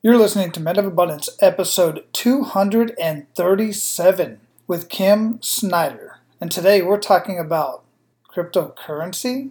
You're listening to Men of Abundance, episode 237 with Kim Snyder. And today we're talking about cryptocurrency.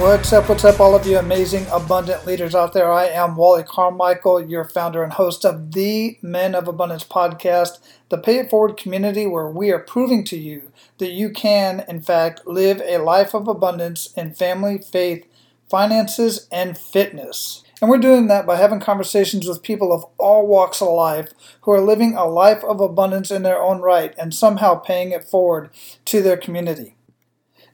What's up, what's up, all of you amazing, abundant leaders out there? I am Wally Carmichael, your founder and host of the Men of Abundance podcast, the Pay It Forward community where we are proving to you that you can, in fact, live a life of abundance in family, faith, finances, and fitness. And we're doing that by having conversations with people of all walks of life who are living a life of abundance in their own right and somehow paying it forward to their community.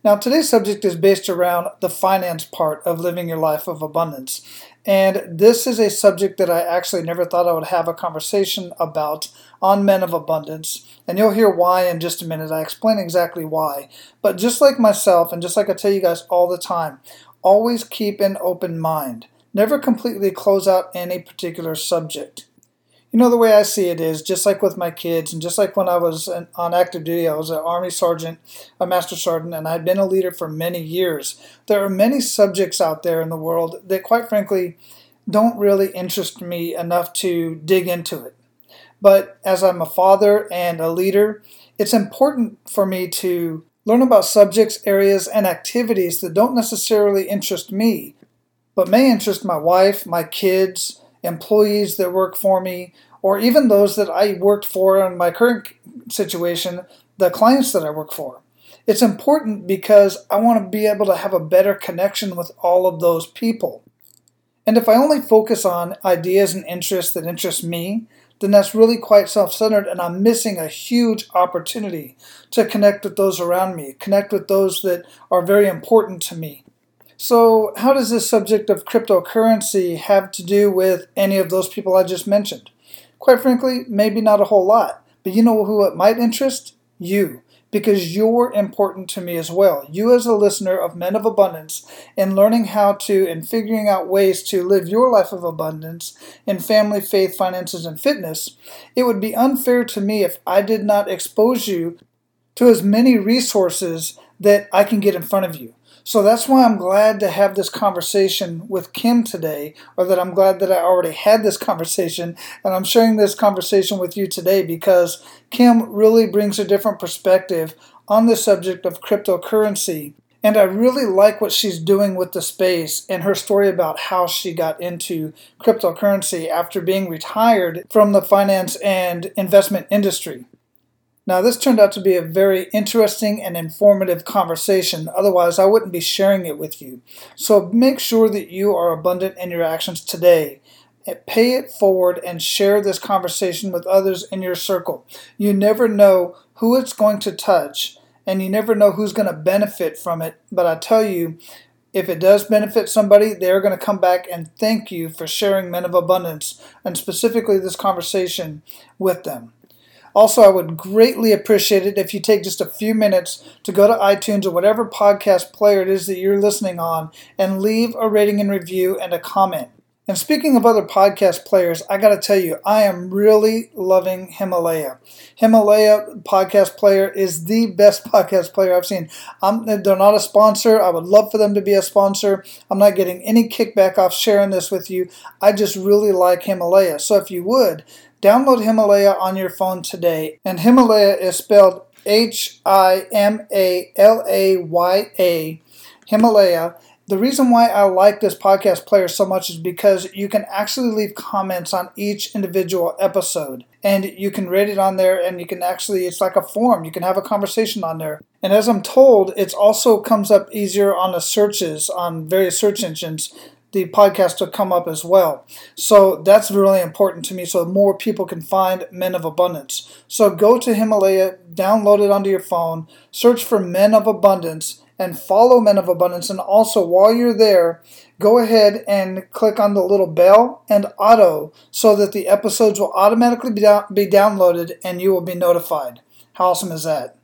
Now, today's subject is based around the finance part of living your life of abundance. And this is a subject that I actually never thought I would have a conversation about on Men of Abundance. And you'll hear why in just a minute. I explain exactly why. But just like myself, and just like I tell you guys all the time, always keep an open mind never completely close out any particular subject. You know, the way I see it is just like with my kids, and just like when I was on active duty, I was an Army sergeant, a master sergeant, and I'd been a leader for many years. There are many subjects out there in the world that, quite frankly, don't really interest me enough to dig into it. But as I'm a father and a leader, it's important for me to learn about subjects, areas, and activities that don't necessarily interest me, but may interest my wife, my kids, employees that work for me, or even those that I worked for in my current situation, the clients that I work for. It's important because I want to be able to have a better connection with all of those people. And if I only focus on ideas and interests that interest me, then that's really quite self centered, and I'm missing a huge opportunity to connect with those around me, connect with those that are very important to me, so, how does this subject of cryptocurrency have to do with any of those people I just mentioned? Quite frankly, maybe not a whole lot. But you know who it might interest? You. Because you're important to me as well. You, as a listener of Men of Abundance, in learning how to and figuring out ways to live your life of abundance in family, faith, finances, and fitness, it would be unfair to me if I did not expose you to as many resources that I can get in front of you. So that's why I'm glad to have this conversation with Kim today, or that I'm glad that I already had this conversation, and I'm sharing this conversation with you today because Kim really brings a different perspective on the subject of cryptocurrency. And I really like what she's doing with the space and her story about how she got into cryptocurrency after being retired from the finance and investment industry. Now, this turned out to be a very interesting and informative conversation, otherwise, I wouldn't be sharing it with you. So make sure that you are abundant in your actions today. Eh, pay it forward and share this conversation with others in your circle. You never know who it's going to touch, and you never know who's going to benefit from it. But I tell you, if it does benefit somebody, they're going to come back and thank you for sharing Men of Abundance and specifically this conversation with them. Also, I would greatly appreciate it if you take just a few minutes to go to iTunes or whatever podcast player it is that you're listening on and leave a rating and review and a comment. And speaking of other podcast players, I got to tell you, I am really loving Himalaya. Himalaya podcast player is the best podcast player I've seen. I'm, they're not a sponsor. I would love for them to be a sponsor. I'm not getting any kickback off sharing this with you. I just really like Himalaya. So if you would, Download Himalaya on your phone today. And Himalaya is spelled H I M A L A Y A. Himalaya. The reason why I like this podcast player so much is because you can actually leave comments on each individual episode and you can rate it on there and you can actually it's like a form you can have a conversation on there and as i'm told it also comes up easier on the searches on various search engines the podcast will come up as well. So that's really important to me so more people can find Men of Abundance. So go to Himalaya, download it onto your phone, search for Men of Abundance, and follow Men of Abundance. And also, while you're there, go ahead and click on the little bell and auto so that the episodes will automatically be, down- be downloaded and you will be notified. How awesome is that?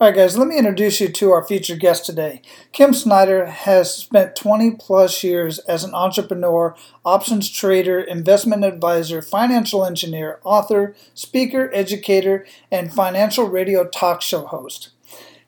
All right, guys, let me introduce you to our featured guest today. Kim Snyder has spent 20 plus years as an entrepreneur, options trader, investment advisor, financial engineer, author, speaker, educator, and financial radio talk show host.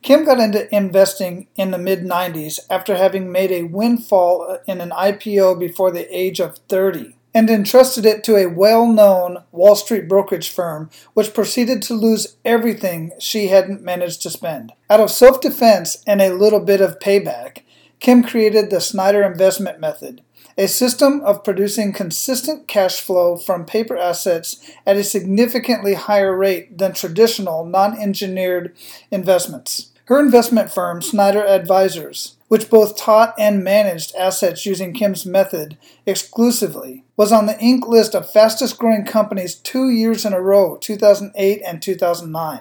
Kim got into investing in the mid 90s after having made a windfall uh, in an IPO before the age of 30 and entrusted it to a well known Wall Street brokerage firm, which proceeded to lose everything she hadn't managed to spend. Out of self defense and a little bit of payback, Kim created the Snyder Investment Method, a system of producing consistent cash flow from paper assets at a significantly higher rate than traditional non engineered investments. Her investment firm, Snyder Advisors, which both taught and managed assets using Kim's method exclusively, was on the Inc. list of fastest growing companies two years in a row, 2008 and 2009.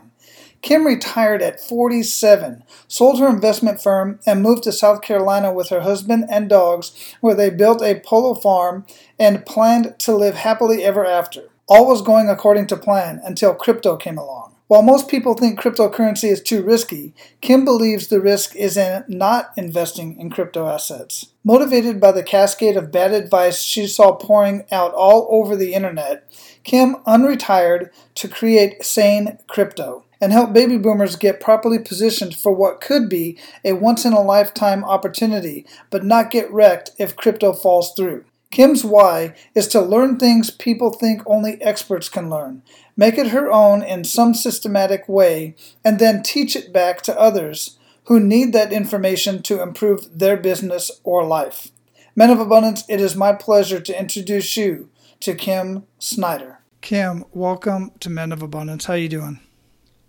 Kim retired at 47, sold her investment firm, and moved to South Carolina with her husband and dogs, where they built a polo farm and planned to live happily ever after. All was going according to plan until crypto came along. While most people think cryptocurrency is too risky, Kim believes the risk is in not investing in crypto assets. Motivated by the cascade of bad advice she saw pouring out all over the internet, Kim unretired to create Sane Crypto and help baby boomers get properly positioned for what could be a once in a lifetime opportunity, but not get wrecked if crypto falls through. Kim's why is to learn things people think only experts can learn, make it her own in some systematic way, and then teach it back to others who need that information to improve their business or life. Men of Abundance, it is my pleasure to introduce you to Kim Snyder. Kim, welcome to Men of Abundance. How you doing?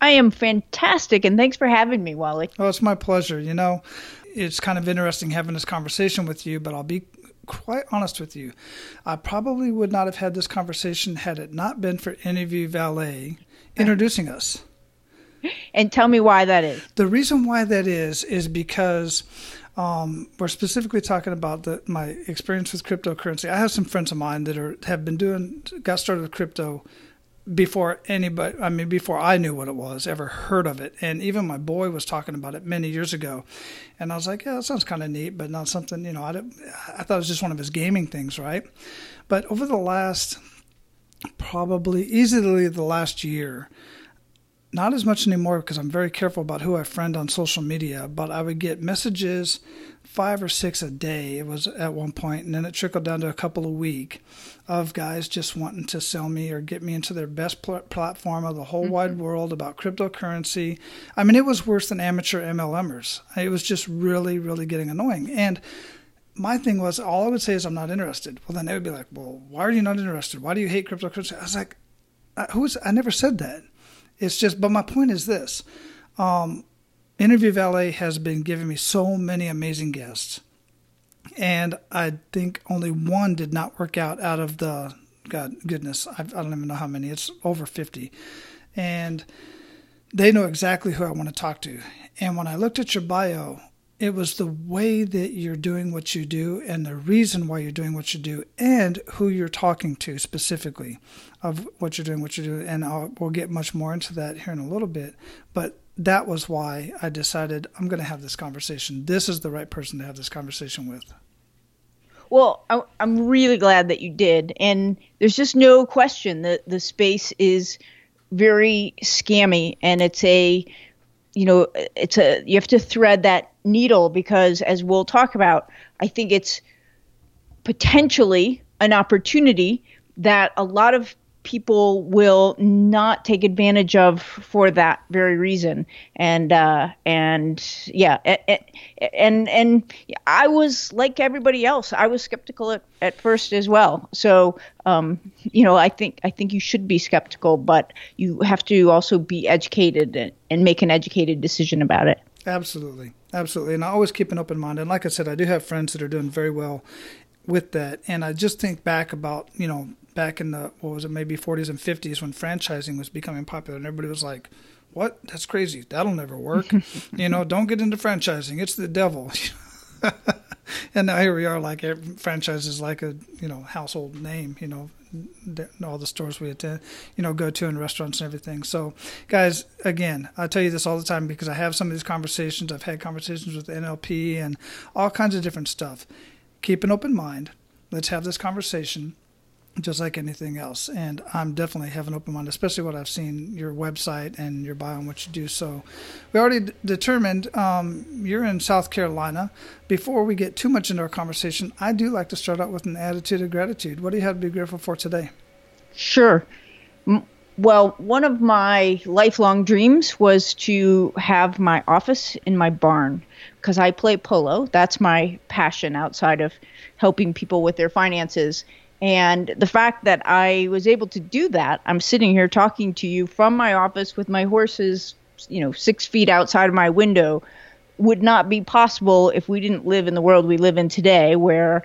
I am fantastic, and thanks for having me, Wally. Oh, it's my pleasure. You know, it's kind of interesting having this conversation with you, but I'll be quite honest with you. I probably would not have had this conversation had it not been for Interview Valet introducing us. And tell me why that is. The reason why that is is because um, we're specifically talking about the, my experience with cryptocurrency. I have some friends of mine that are have been doing got started with crypto before anybody i mean before i knew what it was ever heard of it. And even my boy was talking about it many years ago. And i was like yeah that sounds kind of neat but not something you know i, I thought it was just one of his gaming things right? But over the last probably easily the last year not as much anymore because i'm very careful about who i friend on social media but i would get messages five or six a day. It was at one point, and then it trickled down to a couple a week of guys just wanting to sell me or get me into their best pl- platform of the whole mm-hmm. wide world about cryptocurrency. I mean, it was worse than amateur MLMers. It was just really, really getting annoying. And my thing was, all I would say is, I'm not interested. Well, then they would be like, well, why are you not interested? Why do you hate cryptocurrency? I was like, who's? I never said that. It's just, but my point is this. Um, Interview Valet has been giving me so many amazing guests. And I think only one did not work out out of the, God, goodness, I, I don't even know how many. It's over 50. And they know exactly who I want to talk to. And when I looked at your bio, it was the way that you're doing what you do and the reason why you're doing what you do and who you're talking to specifically of what you're doing, what you do. And I'll, we'll get much more into that here in a little bit. But that was why I decided I'm going to have this conversation. This is the right person to have this conversation with. Well, I'm really glad that you did. And there's just no question that the space is very scammy and it's a you know it's a you have to thread that needle because as we'll talk about i think it's potentially an opportunity that a lot of people will not take advantage of for that very reason. And uh, and yeah, and and I was like everybody else. I was skeptical at, at first as well. So um, you know, I think I think you should be skeptical, but you have to also be educated and, and make an educated decision about it. Absolutely. Absolutely. And I always keep an open mind. And like I said, I do have friends that are doing very well with that. And I just think back about, you know, back in the what was it maybe 40s and 50s when franchising was becoming popular and everybody was like what? That's crazy. That'll never work. you know, don't get into franchising. It's the devil. and now here we are, like franchise is like a you know household name. You know, all the stores we attend, you know, go to and restaurants and everything. So, guys, again, I tell you this all the time because I have some of these conversations. I've had conversations with NLP and all kinds of different stuff. Keep an open mind. Let's have this conversation just like anything else. And I'm definitely have an open mind, especially what I've seen your website and your bio and what you do. So we already d- determined um, you're in South Carolina. Before we get too much into our conversation, I do like to start out with an attitude of gratitude. What do you have to be grateful for today? Sure. Well, one of my lifelong dreams was to have my office in my barn because I play polo. That's my passion outside of helping people with their finances and the fact that I was able to do that, I'm sitting here talking to you from my office with my horses, you know, six feet outside of my window, would not be possible if we didn't live in the world we live in today, where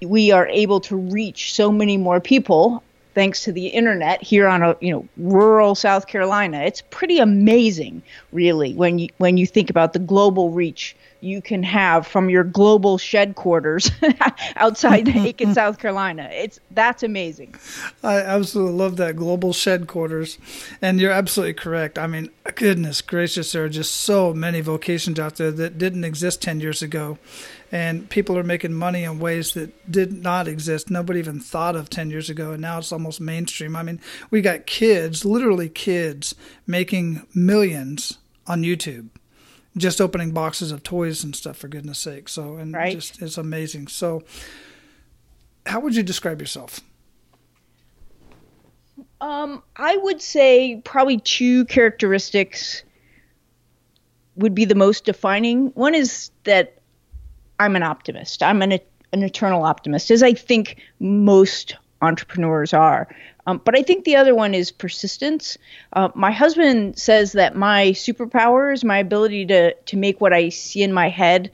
we are able to reach so many more people thanks to the internet here on a you know rural South Carolina. It's pretty amazing, really, when you when you think about the global reach you can have from your global shed quarters outside Aiken, South Carolina. It's that's amazing. I absolutely love that global shed quarters, and you're absolutely correct. I mean, goodness gracious, there are just so many vocations out there that didn't exist ten years ago, and people are making money in ways that did not exist. Nobody even thought of ten years ago, and now it's almost mainstream. I mean, we got kids, literally kids, making millions on YouTube just opening boxes of toys and stuff for goodness sake. So and right. just it's amazing. So how would you describe yourself? Um, I would say probably two characteristics would be the most defining. One is that I'm an optimist. I'm an an eternal optimist, as I think most entrepreneurs are. Um, but I think the other one is persistence. Uh, my husband says that my superpower is my ability to to make what I see in my head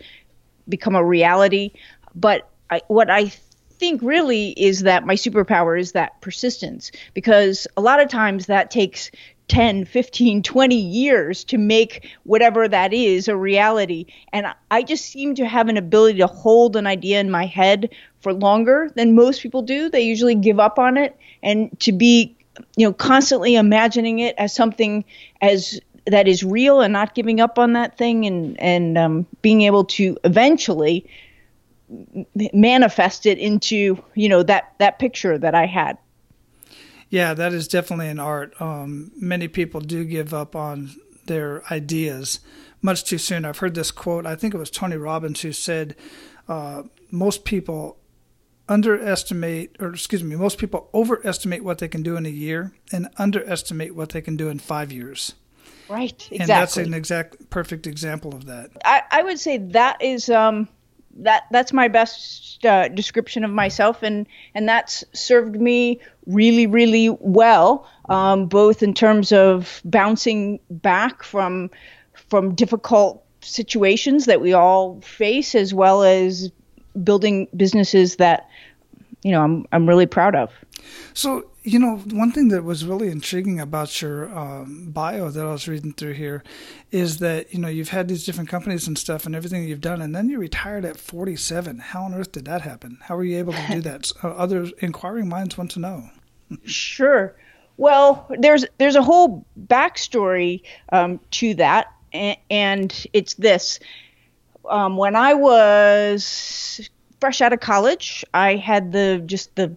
become a reality. But I, what I think really is that my superpower is that persistence because a lot of times that takes 10, 15, 20 years to make whatever that is a reality. And I just seem to have an ability to hold an idea in my head for longer than most people do. They usually give up on it and to be, you know, constantly imagining it as something as that is real and not giving up on that thing and and um, being able to eventually manifest it into you know that that picture that I had. Yeah, that is definitely an art. Um, many people do give up on their ideas much too soon. I've heard this quote. I think it was Tony Robbins who said, uh, "Most people underestimate, or excuse me, most people overestimate what they can do in a year and underestimate what they can do in five years." Right. Exactly. And that's an exact perfect example of that. I, I would say that is um, that that's my best uh, description of myself, and and that's served me really really well, um, both in terms of bouncing back from from difficult situations that we all face, as well as building businesses that you know I'm I'm really proud of. So you know, one thing that was really intriguing about your um, bio that I was reading through here is that you know you've had these different companies and stuff and everything you've done, and then you retired at 47. How on earth did that happen? How were you able to do that? Uh, other inquiring minds want to know. sure. Well, there's there's a whole backstory um, to that, and, and it's this. Um, when I was fresh out of college, I had the just the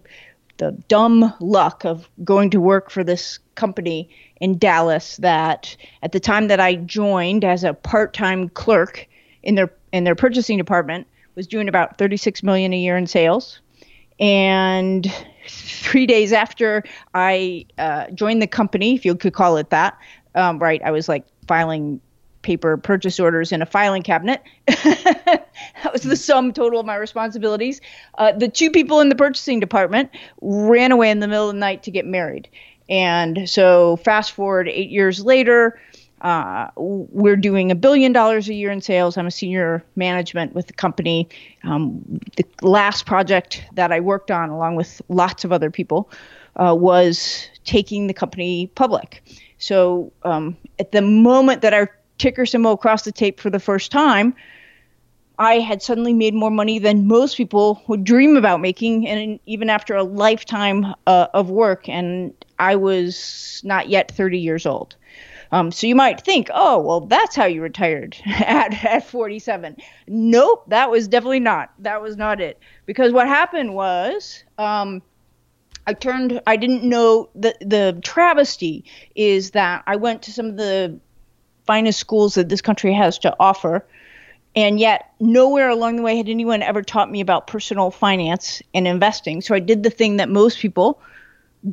the dumb luck of going to work for this company in Dallas that at the time that I joined as a part-time clerk in their in their purchasing department was doing about 36 million a year in sales. And three days after I uh, joined the company, if you could call it that, um, right, I was like filing paper purchase orders in a filing cabinet. that was the sum total of my responsibilities. Uh, the two people in the purchasing department ran away in the middle of the night to get married. And so, fast forward eight years later, uh, we're doing a billion dollars a year in sales. I'm a senior management with the company. Um, the last project that I worked on, along with lots of other people, uh, was taking the company public. So um, at the moment that our ticker symbol across the tape for the first time, I had suddenly made more money than most people would dream about making, and even after a lifetime uh, of work, and I was not yet 30 years old. Um, so you might think, oh, well, that's how you retired at, at 47. Nope, that was definitely not. That was not it. Because what happened was, um, I turned. I didn't know the the travesty is that I went to some of the finest schools that this country has to offer, and yet nowhere along the way had anyone ever taught me about personal finance and investing. So I did the thing that most people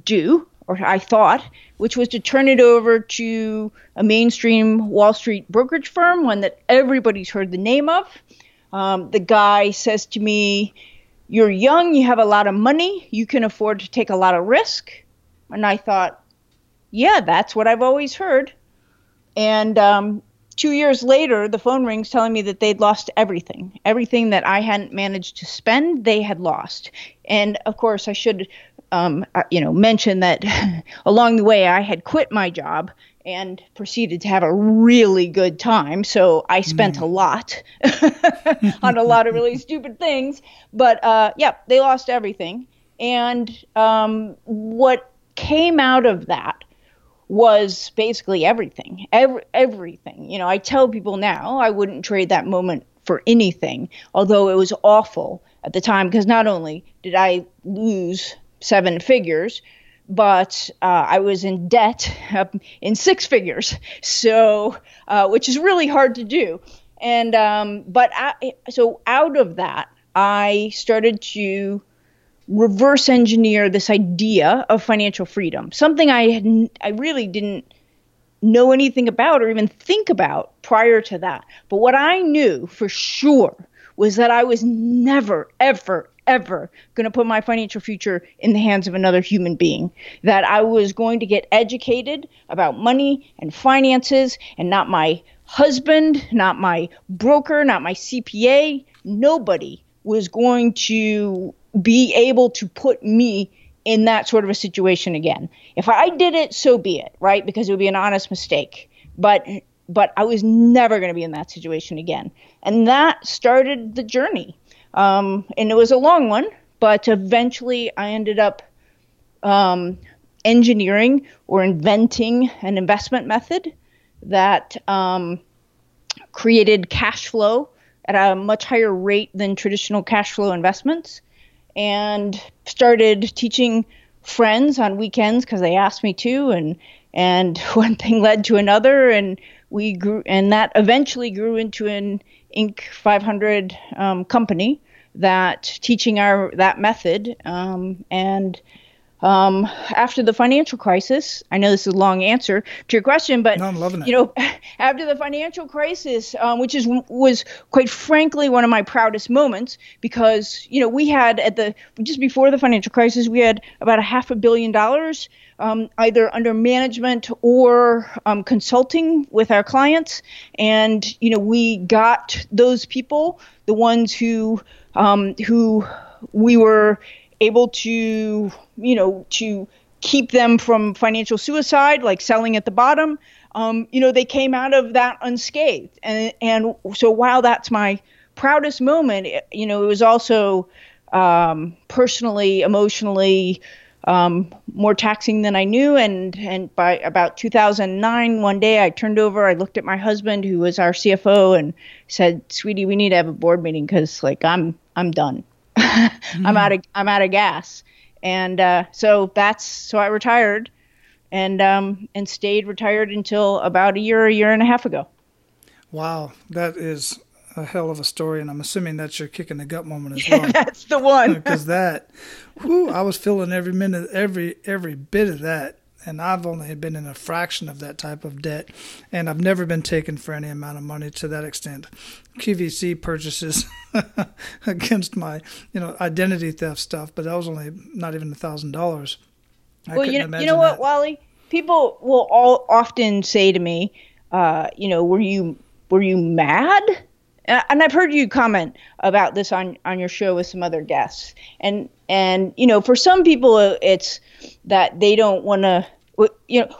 do, or I thought, which was to turn it over to a mainstream Wall Street brokerage firm, one that everybody's heard the name of. Um, the guy says to me, You're young, you have a lot of money, you can afford to take a lot of risk. And I thought, Yeah, that's what I've always heard. And um, two years later, the phone rings telling me that they'd lost everything. Everything that I hadn't managed to spend, they had lost. And of course, I should um, uh, you know, mention that along the way I had quit my job and proceeded to have a really good time. So I spent mm. a lot on a lot of really stupid things. But uh, yeah, they lost everything. And um, what came out of that was basically everything. Every, everything. You know, I tell people now I wouldn't trade that moment for anything, although it was awful at the time because not only did I lose seven figures, but uh, I was in debt in six figures, so uh, which is really hard to do. And um, but I, so out of that, I started to reverse engineer this idea of financial freedom, something I had I really didn't know anything about or even think about prior to that. But what I knew for sure was that I was never, ever, ever going to put my financial future in the hands of another human being. That I was going to get educated about money and finances and not my husband, not my broker, not my CPA. Nobody was going to be able to put me in that sort of a situation again. If I did it, so be it, right? Because it would be an honest mistake. But but I was never going to be in that situation again. And that started the journey. Um, and it was a long one, but eventually I ended up um, engineering or inventing an investment method that um, created cash flow at a much higher rate than traditional cash flow investments and started teaching friends on weekends because they asked me to and and one thing led to another and we grew and that eventually grew into an inc. 500 um, company that teaching our that method um, and um, after the financial crisis, I know this is a long answer to your question, but no, I'm loving it. you know, after the financial crisis, um, which is was quite frankly one of my proudest moments, because you know we had at the just before the financial crisis, we had about a half a billion dollars um, either under management or um, consulting with our clients, and you know we got those people, the ones who um, who we were able to, you know, to keep them from financial suicide, like selling at the bottom. Um, you know, they came out of that unscathed, and and so while that's my proudest moment, it, you know, it was also um, personally, emotionally. Um, more taxing than I knew. And and by about 2009, one day I turned over, I looked at my husband, who was our CFO, and said, "Sweetie, we need to have a board meeting because like I'm I'm done. Mm-hmm. I'm out of I'm out of gas. And uh, so that's so I retired and um, and stayed retired until about a year, a year and a half ago. Wow, that is a hell of a story, and I'm assuming that's your kick in the gut moment as well. that's the one. Because that, whew, I was feeling every minute, every every bit of that and I've only been in a fraction of that type of debt, and I've never been taken for any amount of money to that extent. QVC purchases against my, you know, identity theft stuff, but that was only not even a thousand dollars. Well, you know, you know what, that. Wally? People will all often say to me, uh, you know, were you were you mad? And I've heard you comment about this on on your show with some other guests, and and you know, for some people, it's that they don't want to you know,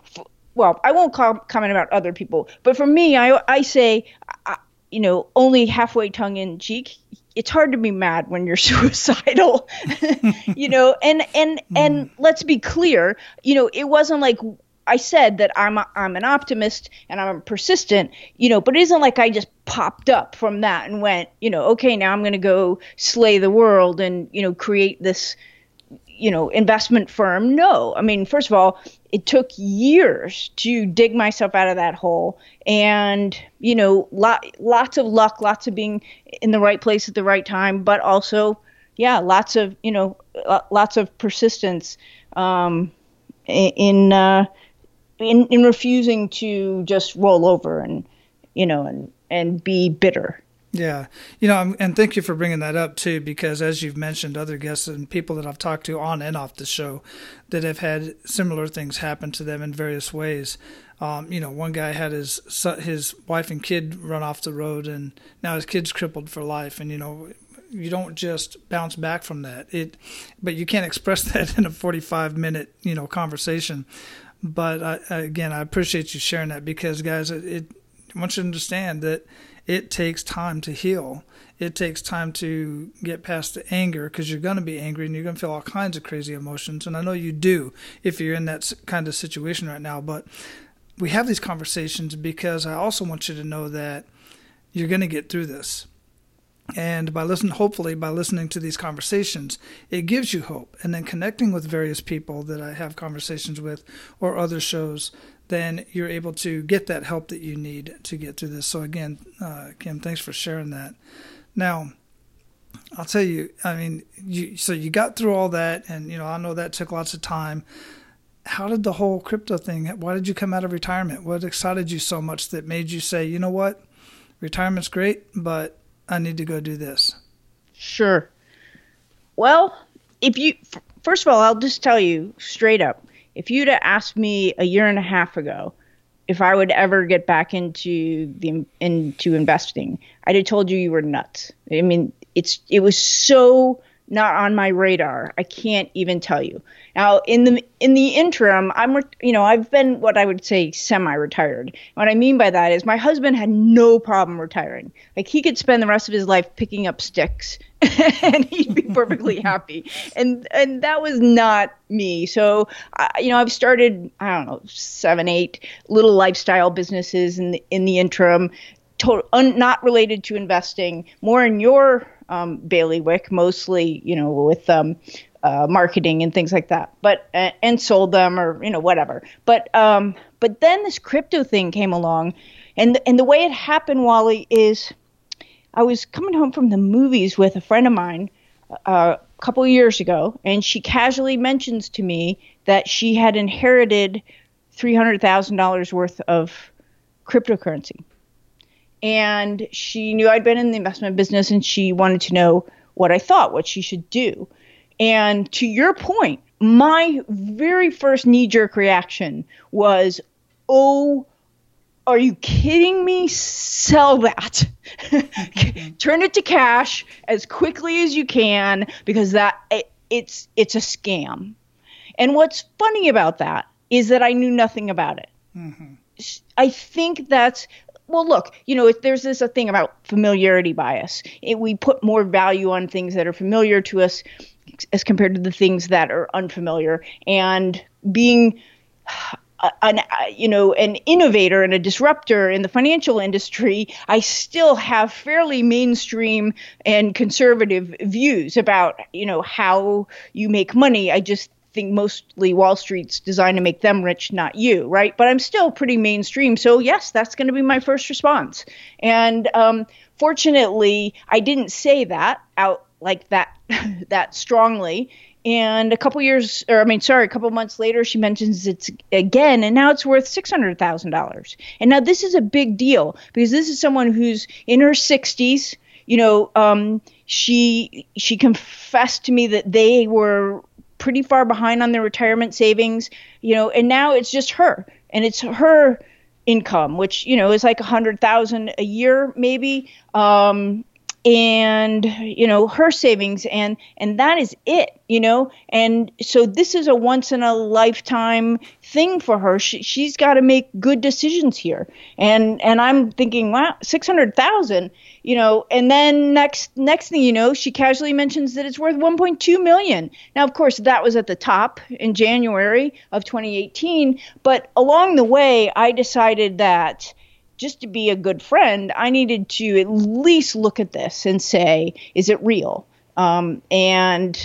well, I won't com- comment about other people, but for me, I I say, I, you know, only halfway tongue in cheek. It's hard to be mad when you're suicidal, you know. And and mm. and let's be clear, you know, it wasn't like I said that I'm a, I'm an optimist and I'm persistent, you know, but it isn't like I just popped up from that and went, you know, okay, now I'm going to go slay the world and you know create this you know investment firm? No. I mean first of all it took years to dig myself out of that hole. And you know lot, lots of luck lots of being in the right place at the right time but also yeah lots of you know lots of persistence um, in uh, in in refusing to just roll over and you know and and be bitter yeah, you know, and thank you for bringing that up too, because as you've mentioned, other guests and people that I've talked to on and off the show that have had similar things happen to them in various ways. Um, you know, one guy had his his wife and kid run off the road, and now his kid's crippled for life. And you know, you don't just bounce back from that. It, but you can't express that in a forty-five minute you know conversation. But I, again, I appreciate you sharing that because, guys, it, it I want you to understand that it takes time to heal. It takes time to get past the anger because you're going to be angry and you're going to feel all kinds of crazy emotions. And I know you do if you're in that kind of situation right now. But we have these conversations because I also want you to know that you're going to get through this. And by listening, hopefully, by listening to these conversations, it gives you hope. And then connecting with various people that I have conversations with or other shows then you're able to get that help that you need to get through this. So again, uh, Kim, thanks for sharing that. Now, I'll tell you, I mean, you so you got through all that, and you know, I know that took lots of time. How did the whole crypto thing? Why did you come out of retirement? What excited you so much that made you say, you know what, retirement's great, but I need to go do this? Sure. Well, if you first of all, I'll just tell you straight up if you'd have asked me a year and a half ago if I would ever get back into the into investing, I'd have told you you were nuts. I mean, it's it was so not on my radar. I can't even tell you. Now, in the in the interim, I'm you know I've been what I would say semi-retired. What I mean by that is my husband had no problem retiring. Like he could spend the rest of his life picking up sticks and he'd be perfectly happy. And and that was not me. So uh, you know I've started I don't know seven eight little lifestyle businesses in the, in the interim. Total, un, not related to investing, more in your um, bailiwick, mostly, you know, with um, uh, marketing and things like that. But uh, and sold them or you know whatever. But um, but then this crypto thing came along, and and the way it happened, Wally, is I was coming home from the movies with a friend of mine uh, a couple years ago, and she casually mentions to me that she had inherited three hundred thousand dollars worth of cryptocurrency and she knew I'd been in the investment business and she wanted to know what I thought, what she should do. And to your point, my very first knee jerk reaction was, oh, are you kidding me? Sell that. Turn it to cash as quickly as you can because that it, it's it's a scam. And what's funny about that is that I knew nothing about it. Mm-hmm. I think that's well look you know there's this a thing about familiarity bias it, we put more value on things that are familiar to us as compared to the things that are unfamiliar and being an you know an innovator and a disruptor in the financial industry i still have fairly mainstream and conservative views about you know how you make money i just think mostly Wall Street's designed to make them rich, not you, right? But I'm still pretty mainstream. So, yes, that's going to be my first response. And um, fortunately, I didn't say that out like that, that strongly. And a couple years, or I mean, sorry, a couple months later, she mentions it again, and now it's worth six hundred thousand dollars. And now this is a big deal because this is someone who's in her sixties. You know, um, she she confessed to me that they were pretty far behind on their retirement savings, you know, and now it's just her and it's her income, which, you know, is like a hundred thousand a year, maybe. Um, and you know her savings and and that is it you know? And so this is a once in a lifetime thing for her. She, she's got to make good decisions here. And and i'm thinking wow 600000 you know? And then next next thing you know she casually mentions that it's worth 1.2 million. Now of course that was at the top in january of 2018 but along the way i decided that just to be a good friend, I needed to at least look at this and say, is it real? Um, and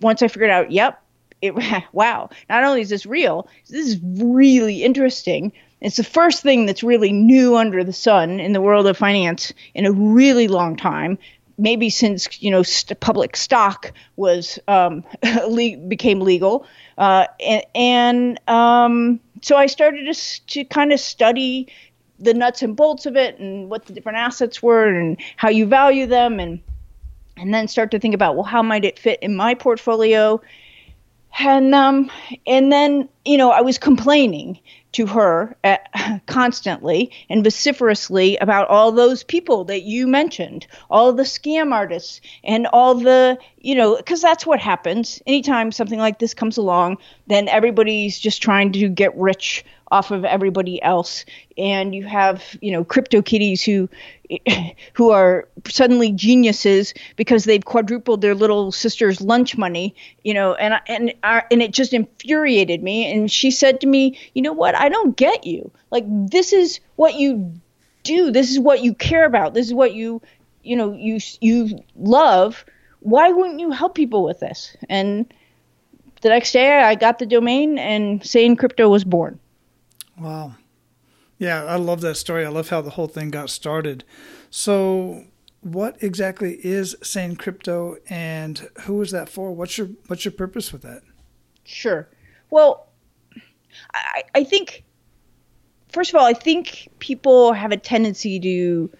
once I figured out, yep, it, wow, not only is this real, this is really interesting. It's the first thing that's really new under the sun in the world of finance in a really long time. Maybe since you know st- public stock was um, le- became legal, uh, and, and um, so I started to, to kind of study the nuts and bolts of it and what the different assets were and how you value them and and then start to think about well how might it fit in my portfolio and um and then you know I was complaining to her at, constantly and vociferously about all those people that you mentioned, all the scam artists and all the, you know, because that's what happens. Anytime something like this comes along, then everybody's just trying to get rich off of everybody else. And you have you know crypto kitties who who are suddenly geniuses because they've quadrupled their little sister's lunch money you know and and and it just infuriated me. And she said to me you know what? I don't get you. Like this is what you do. This is what you care about. This is what you you know you you love. Why wouldn't you help people with this? And the next day I got the domain and Sane Crypto was born. Wow. Yeah, I love that story. I love how the whole thing got started. So, what exactly is Sane Crypto, and who is that for? What's your what's your purpose with that? Sure. Well, I, I think first of all, I think people have a tendency to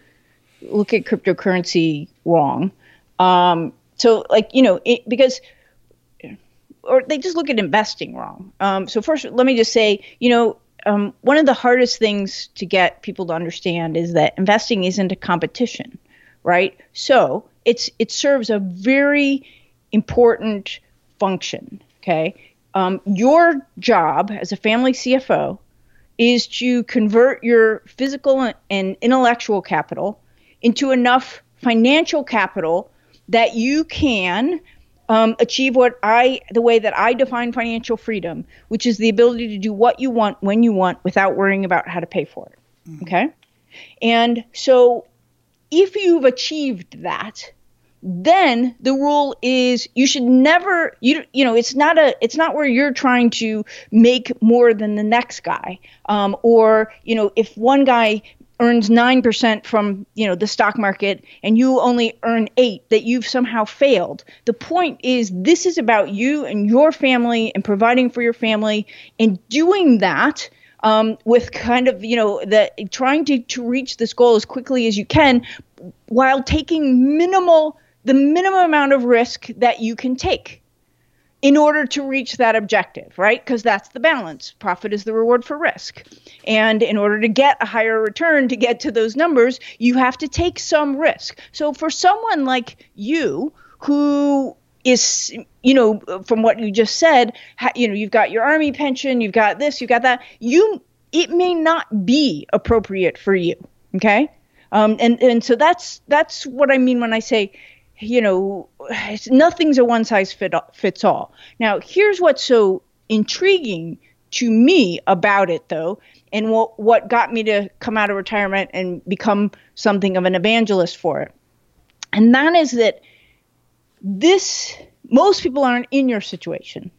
look at cryptocurrency wrong. Um, so, like you know, it, because or they just look at investing wrong. Um, so first, let me just say, you know, um, one of the hardest things to get people to understand is that investing isn't a competition, right? So it's it serves a very important function. Okay, um, your job as a family CFO is to convert your physical and intellectual capital into enough financial capital that you can um, achieve what I, the way that I define financial freedom, which is the ability to do what you want when you want without worrying about how to pay for it. Mm-hmm. Okay. And so if you've achieved that, then the rule is you should never you you know it's not a it's not where you're trying to make more than the next guy um, or you know if one guy earns 9% from you know the stock market and you only earn 8 that you've somehow failed. The point is this is about you and your family and providing for your family and doing that um, with kind of you know the trying to, to reach this goal as quickly as you can while taking minimal the minimum amount of risk that you can take in order to reach that objective, right? Because that's the balance. Profit is the reward for risk. And in order to get a higher return to get to those numbers, you have to take some risk. So for someone like you who is you know from what you just said you know you've got your army pension you've got this you've got that you it may not be appropriate for you okay um, and and so that's that's what i mean when i say you know, nothing's a one size fit, fits all. Now, here's what's so intriguing to me about it, though, and what, what got me to come out of retirement and become something of an evangelist for it. And that is that this, most people aren't in your situation.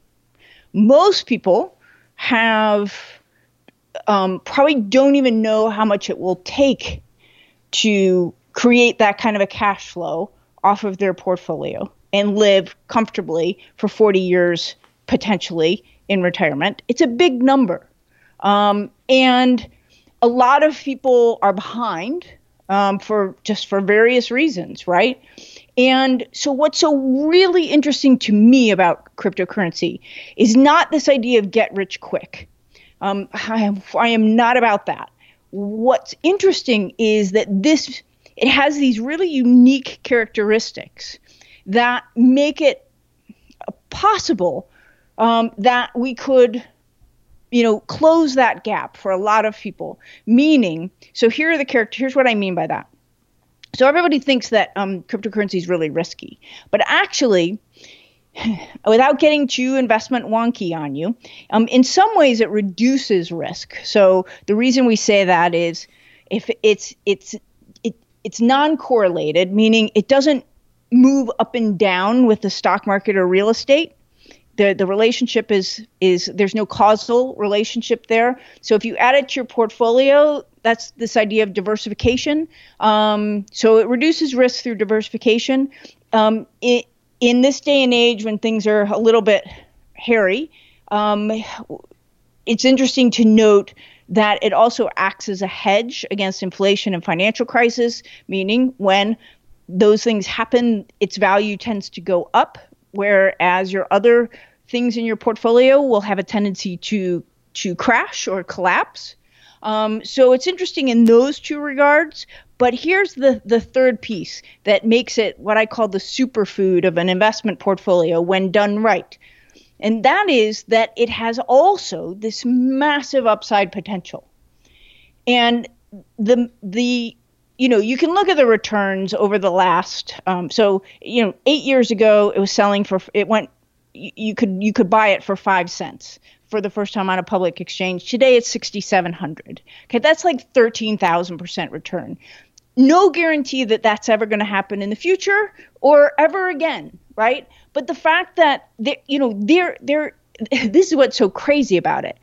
Most people have um, probably don't even know how much it will take to create that kind of a cash flow off of their portfolio and live comfortably for 40 years potentially in retirement. It's a big number. Um, and a lot of people are behind um, for just for various reasons, right? And so, what's so really interesting to me about cryptocurrency is not this idea of get rich quick. Um, I, am, I am not about that. What's interesting is that this it has these really unique characteristics that make it possible um, that we could you know close that gap for a lot of people meaning so here are the characters here's what i mean by that so everybody thinks that um, cryptocurrency is really risky but actually without getting too investment wonky on you, um, in some ways it reduces risk. So the reason we say that is if it's it's it, it's non-correlated, meaning it doesn't move up and down with the stock market or real estate. The, the relationship is is there's no causal relationship there. So if you add it to your portfolio, that's this idea of diversification. Um, so it reduces risk through diversification. Um, it, in this day and age when things are a little bit hairy, um, it's interesting to note that it also acts as a hedge against inflation and financial crisis, meaning when those things happen, its value tends to go up, whereas your other things in your portfolio will have a tendency to to crash or collapse. Um, so it's interesting in those two regards. But here's the, the third piece that makes it what I call the superfood of an investment portfolio when done right. And that is that it has also this massive upside potential. And the the you know you can look at the returns over the last um, so you know eight years ago it was selling for it went you could you could buy it for five cents for the first time on a public exchange. Today it's 6,700. Okay, that's like 13,000% return. No guarantee that that's ever going to happen in the future or ever again, right? But the fact that they, you know, there there this is what's so crazy about it.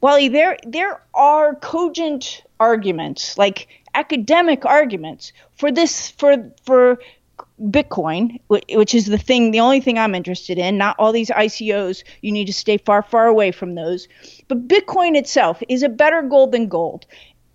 Wally, there there are cogent arguments, like academic arguments for this for for Bitcoin, which is the thing, the only thing I'm interested in, not all these ICOs. You need to stay far, far away from those. But Bitcoin itself is a better gold than gold.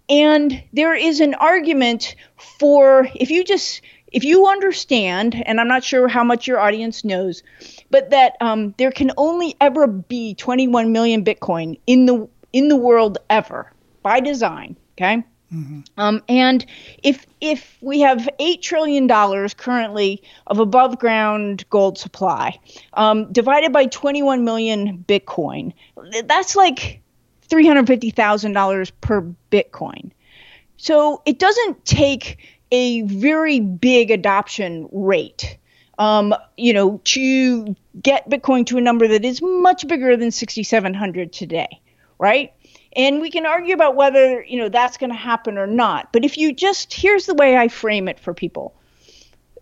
And there is an argument for if you just if you understand, and I'm not sure how much your audience knows, but that um, there can only ever be 21 million Bitcoin in the in the world ever by design. Okay, Mm-hmm. Um, and if if we have eight trillion dollars currently of above ground gold supply, um, divided by 21 million Bitcoin, that's like three hundred fifty thousand dollars per Bitcoin. So it doesn't take a very big adoption rate, um, you know, to get Bitcoin to a number that is much bigger than 6,700 today, right? And we can argue about whether, you know, that's going to happen or not. But if you just, here's the way I frame it for people.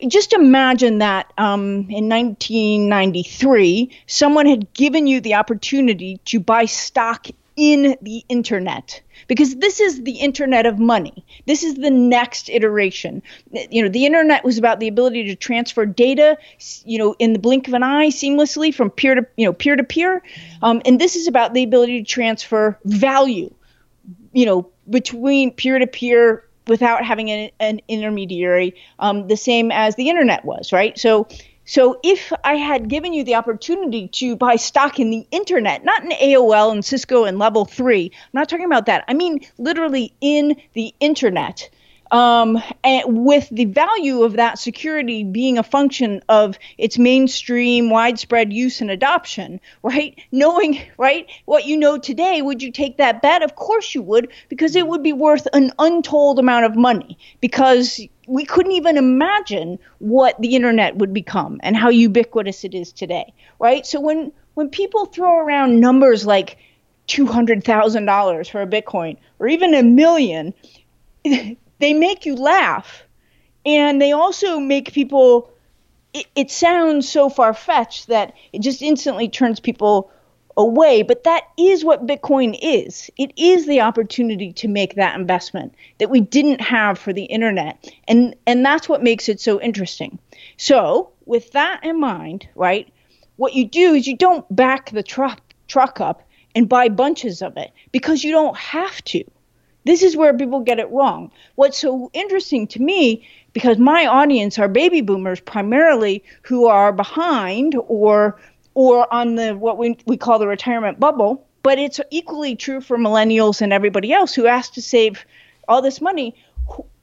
Just imagine that um, in 1993, someone had given you the opportunity to buy stock in the internet because this is the internet of money. This is the next iteration. You know, the internet was about the ability to transfer data, you know, in the blink of an eye seamlessly from peer to, you know, peer to peer. Um, and this is about the ability to transfer value, you know, between peer to peer without having an, an intermediary, um, the same as the internet was, right? So so if I had given you the opportunity to buy stock in the internet, not in AOL and Cisco and level three, I'm not talking about that. I mean literally in the internet. Um, and with the value of that security being a function of its mainstream, widespread use and adoption, right? Knowing, right, what you know today, would you take that bet? Of course you would, because it would be worth an untold amount of money because we couldn't even imagine what the internet would become and how ubiquitous it is today, right? So when when people throw around numbers like two hundred thousand dollars for a Bitcoin or even a million, they make you laugh, and they also make people. It, it sounds so far fetched that it just instantly turns people away. But that is what Bitcoin is. It is the opportunity to make that investment that we didn't have for the internet. And and that's what makes it so interesting. So with that in mind, right, what you do is you don't back the truck truck up and buy bunches of it because you don't have to. This is where people get it wrong. What's so interesting to me, because my audience are baby boomers primarily who are behind or or on the what we, we call the retirement bubble. But it's equally true for millennials and everybody else who has to save all this money.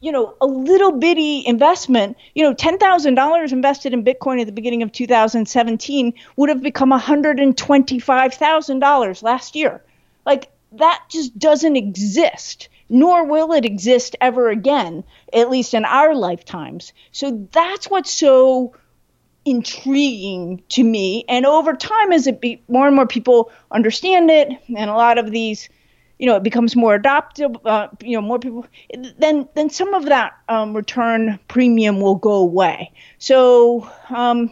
you know, a little bitty investment, you know, $10,000 invested in Bitcoin at the beginning of 2017 would have become $125,000 last year. Like that just doesn't exist, nor will it exist ever again, at least in our lifetimes. So that's what's so intriguing to me. And over time, as it be more and more people understand it, and a lot of these you know it becomes more adopted uh, you know more people then then some of that um, return premium will go away so um,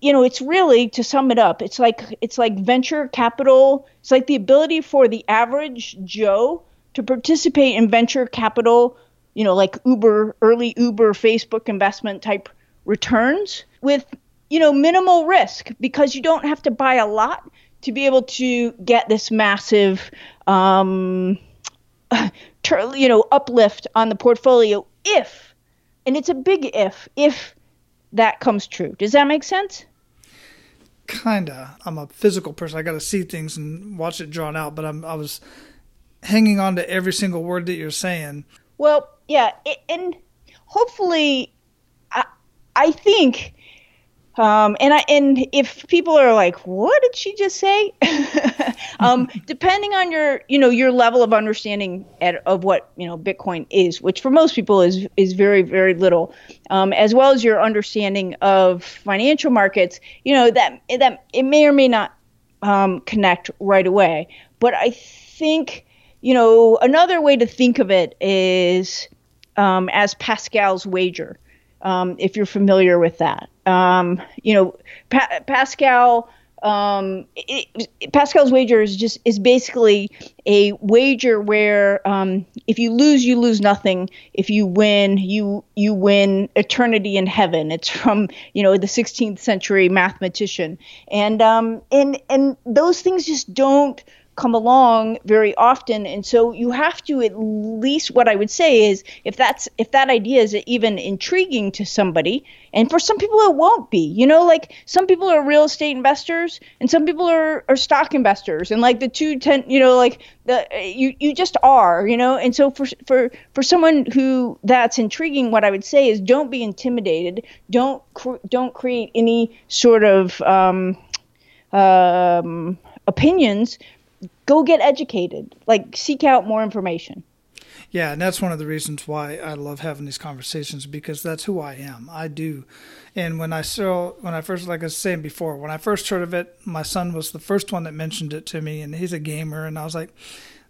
you know it's really to sum it up it's like it's like venture capital it's like the ability for the average joe to participate in venture capital you know like uber early uber facebook investment type returns with you know minimal risk because you don't have to buy a lot to be able to get this massive um, you know, uplift on the portfolio if, and it's a big if, if that comes true. Does that make sense? Kinda. I'm a physical person. I got to see things and watch it drawn out. But I'm, I was hanging on to every single word that you're saying. Well, yeah, and hopefully, I, I think um, and I and if people are like, "What did she just say?" um, depending on your you know your level of understanding at, of what you know Bitcoin is, which for most people is is very very little, um, as well as your understanding of financial markets, you know that that it may or may not um, connect right away. But I think you know another way to think of it is um, as Pascal's wager um, if you're familiar with that. Um, you know, pa- Pascal. Um, it, Pascal's wager is just is basically a wager where um, if you lose, you lose nothing. If you win, you you win eternity in heaven. It's from you know the 16th century mathematician, and um, and and those things just don't come along very often. And so you have to at least what i would say is if that's if that idea is even intriguing to somebody and for some people it won't be you know like some people are real estate investors and some people are, are stock investors. And like the two ten you know like the you you just are you know? And so for for for someone who that's intriguing what i would say is don't be intimidated. Don't cr- don't create any sort of um, um, opinions go get educated. Like seek out more information. Yeah, and that's one of the reasons why I love having these conversations because that's who I am. I do. And when I saw when I first like I was saying before, when I first heard of it, my son was the first one that mentioned it to me and he's a gamer and I was like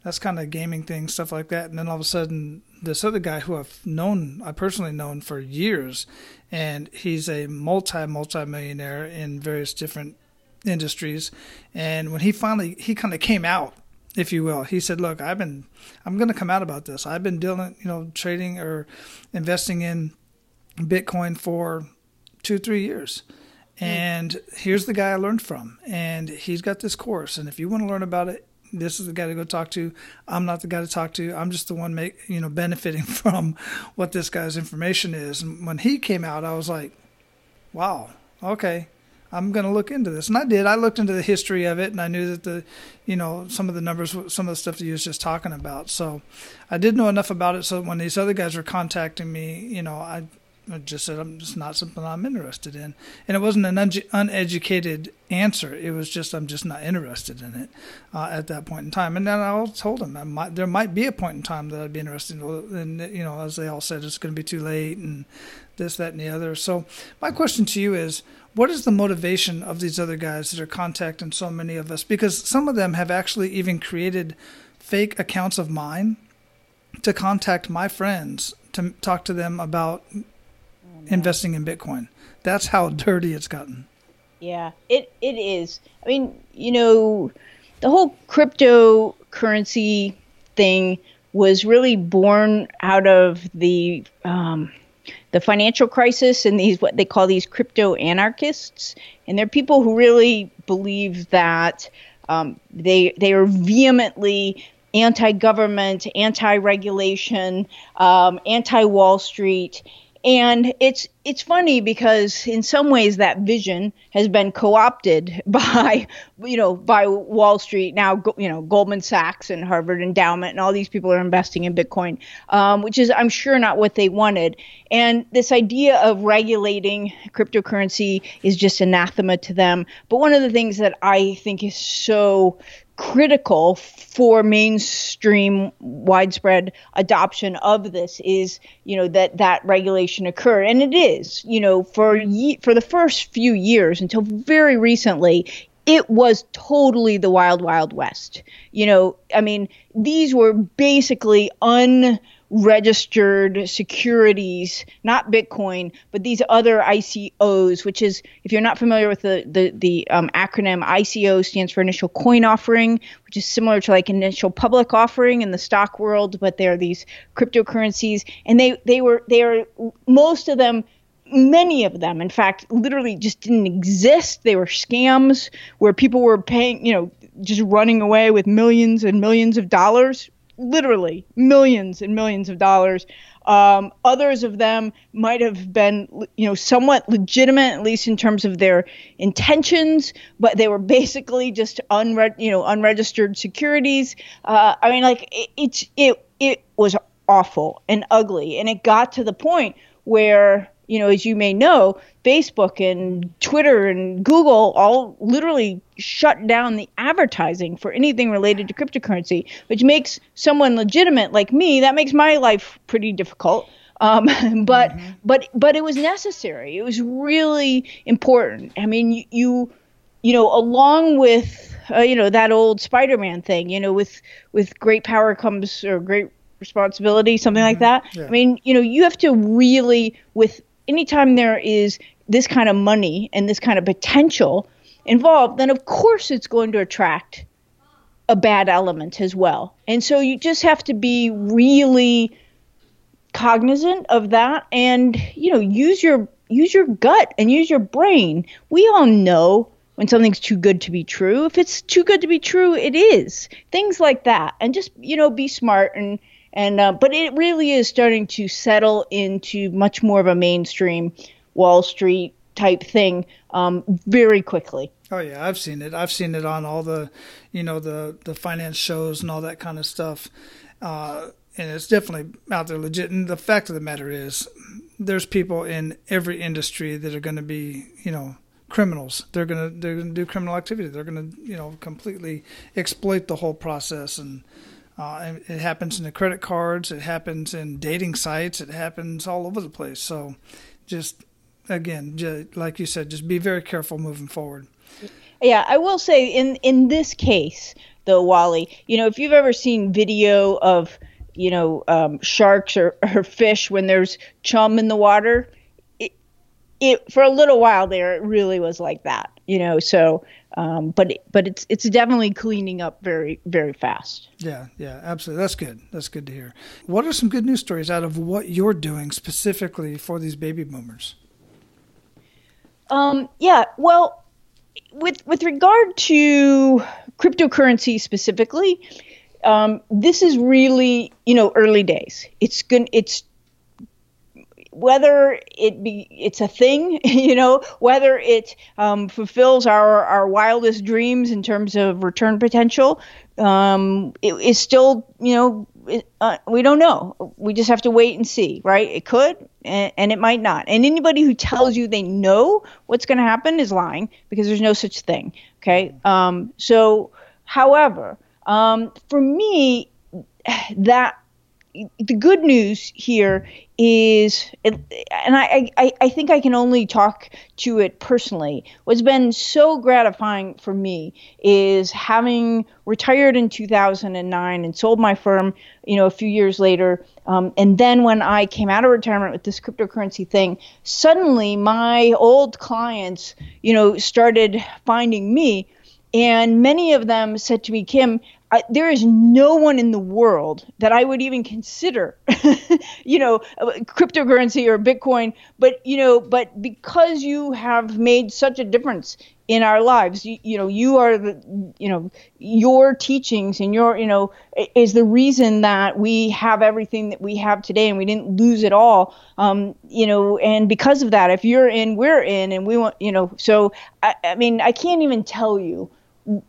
that's kind of gaming thing, stuff like that. And then all of a sudden, this other guy who I've known, I personally known for years, and he's a multi multi millionaire in various different industries. And when he finally he kind of came out, if you will, he said, "Look, I've been I'm going to come out about this. I've been dealing, you know, trading or investing in Bitcoin for two three years." Hmm. And here's the guy I learned from, and he's got this course. And if you want to learn about it, this is the guy to go talk to. I'm not the guy to talk to. I'm just the one make you know benefiting from what this guy's information is. And when he came out, I was like, wow, okay, I'm going to look into this. And I did. I looked into the history of it and I knew that the, you know, some of the numbers, some of the stuff that you was just talking about. So I did know enough about it. So when these other guys were contacting me, you know, I, I just said, I'm just not something I'm interested in. And it wasn't an un- uneducated answer. It was just, I'm just not interested in it uh, at that point in time. And then I told them might, there might be a point in time that I'd be interested in. And, you know, as they all said, it's going to be too late and this, that, and the other. So my question to you is, what is the motivation of these other guys that are contacting so many of us? Because some of them have actually even created fake accounts of mine to contact my friends to talk to them about oh, investing in Bitcoin. That's how dirty it's gotten. Yeah, it it is. I mean, you know, the whole cryptocurrency thing was really born out of the um, the financial crisis and these what they call these crypto anarchists, and they're people who really believe that um, they they are vehemently anti-government, anti-regulation, um, anti-Wall Street, and it's it's funny because in some ways that vision has been co-opted by you know by Wall Street now you know Goldman Sachs and Harvard Endowment and all these people are investing in Bitcoin, um, which is I'm sure not what they wanted. And this idea of regulating cryptocurrency is just anathema to them. But one of the things that I think is so critical for mainstream widespread adoption of this is you know that that regulation occur. And it is you know for ye- for the first few years until very recently it was totally the wild wild west. You know i mean these were basically un registered securities, not Bitcoin, but these other ICOs, which is, if you're not familiar with the the, the um, acronym, ICO stands for initial coin offering, which is similar to like initial public offering in the stock world, but they're these cryptocurrencies, and they they were they are most of them many of them in fact literally just didn't exist. They were scams where people were paying you know just running away with millions and millions of dollars literally millions and millions of dollars. Um, others of them might have been, you know, somewhat legitimate, at least in terms of their intentions, but they were basically just unre- you know, unregistered securities. Uh, I mean, like it, it's it it was awful and ugly, and it got to the point where you know, as you may know, Facebook and Twitter and Google all literally shut down the advertising for anything related to cryptocurrency, which makes someone legitimate like me, that makes my life pretty difficult. Um, but mm-hmm. but but it was necessary. It was really important. I mean, you you, you know, along with uh, you know that old Spider-Man thing, you know, with with great power comes or great responsibility, something mm-hmm. like that. Yeah. I mean, you know, you have to really with anytime there is this kind of money and this kind of potential involved, then of course it's going to attract a bad element as well. And so you just have to be really cognizant of that and you know use your use your gut and use your brain. We all know when something's too good to be true. If it's too good to be true, it is. Things like that. And just, you know, be smart and and uh, but it really is starting to settle into much more of a mainstream Wall Street type thing um, very quickly. Oh yeah, I've seen it. I've seen it on all the, you know, the the finance shows and all that kind of stuff. Uh, and it's definitely out there legit. And the fact of the matter is, there's people in every industry that are going to be, you know, criminals. They're gonna they're gonna do criminal activity. They're gonna you know completely exploit the whole process and uh, it happens in the credit cards. It happens in dating sites. It happens all over the place. So, just again, just, like you said, just be very careful moving forward. Yeah, I will say in in this case, though, Wally, you know, if you've ever seen video of you know um, sharks or, or fish when there's chum in the water, it, it for a little while there, it really was like that. You know, so um, but but it's it's definitely cleaning up very very fast. Yeah, yeah, absolutely. That's good. That's good to hear. What are some good news stories out of what you're doing specifically for these baby boomers? Um, yeah, well, with with regard to cryptocurrency specifically, um, this is really you know early days. It's good. It's whether it be it's a thing, you know, whether it um, fulfills our our wildest dreams in terms of return potential, um, it is still you know it, uh, we don't know. We just have to wait and see, right? It could and, and it might not. And anybody who tells you they know what's going to happen is lying because there's no such thing. Okay. Um, so, however, um, for me, that the good news here is, and I, I, I think I can only talk to it personally. What's been so gratifying for me is having retired in 2009 and sold my firm, you know, a few years later. Um, and then when I came out of retirement with this cryptocurrency thing, suddenly my old clients, you know, started finding me. And many of them said to me, Kim, I, there is no one in the world that I would even consider, you know, uh, cryptocurrency or Bitcoin. But you know, but because you have made such a difference in our lives, you, you know, you are the, you know, your teachings and your, you know, is the reason that we have everything that we have today, and we didn't lose it all. Um, you know, and because of that, if you're in, we're in, and we want, you know, so I, I mean, I can't even tell you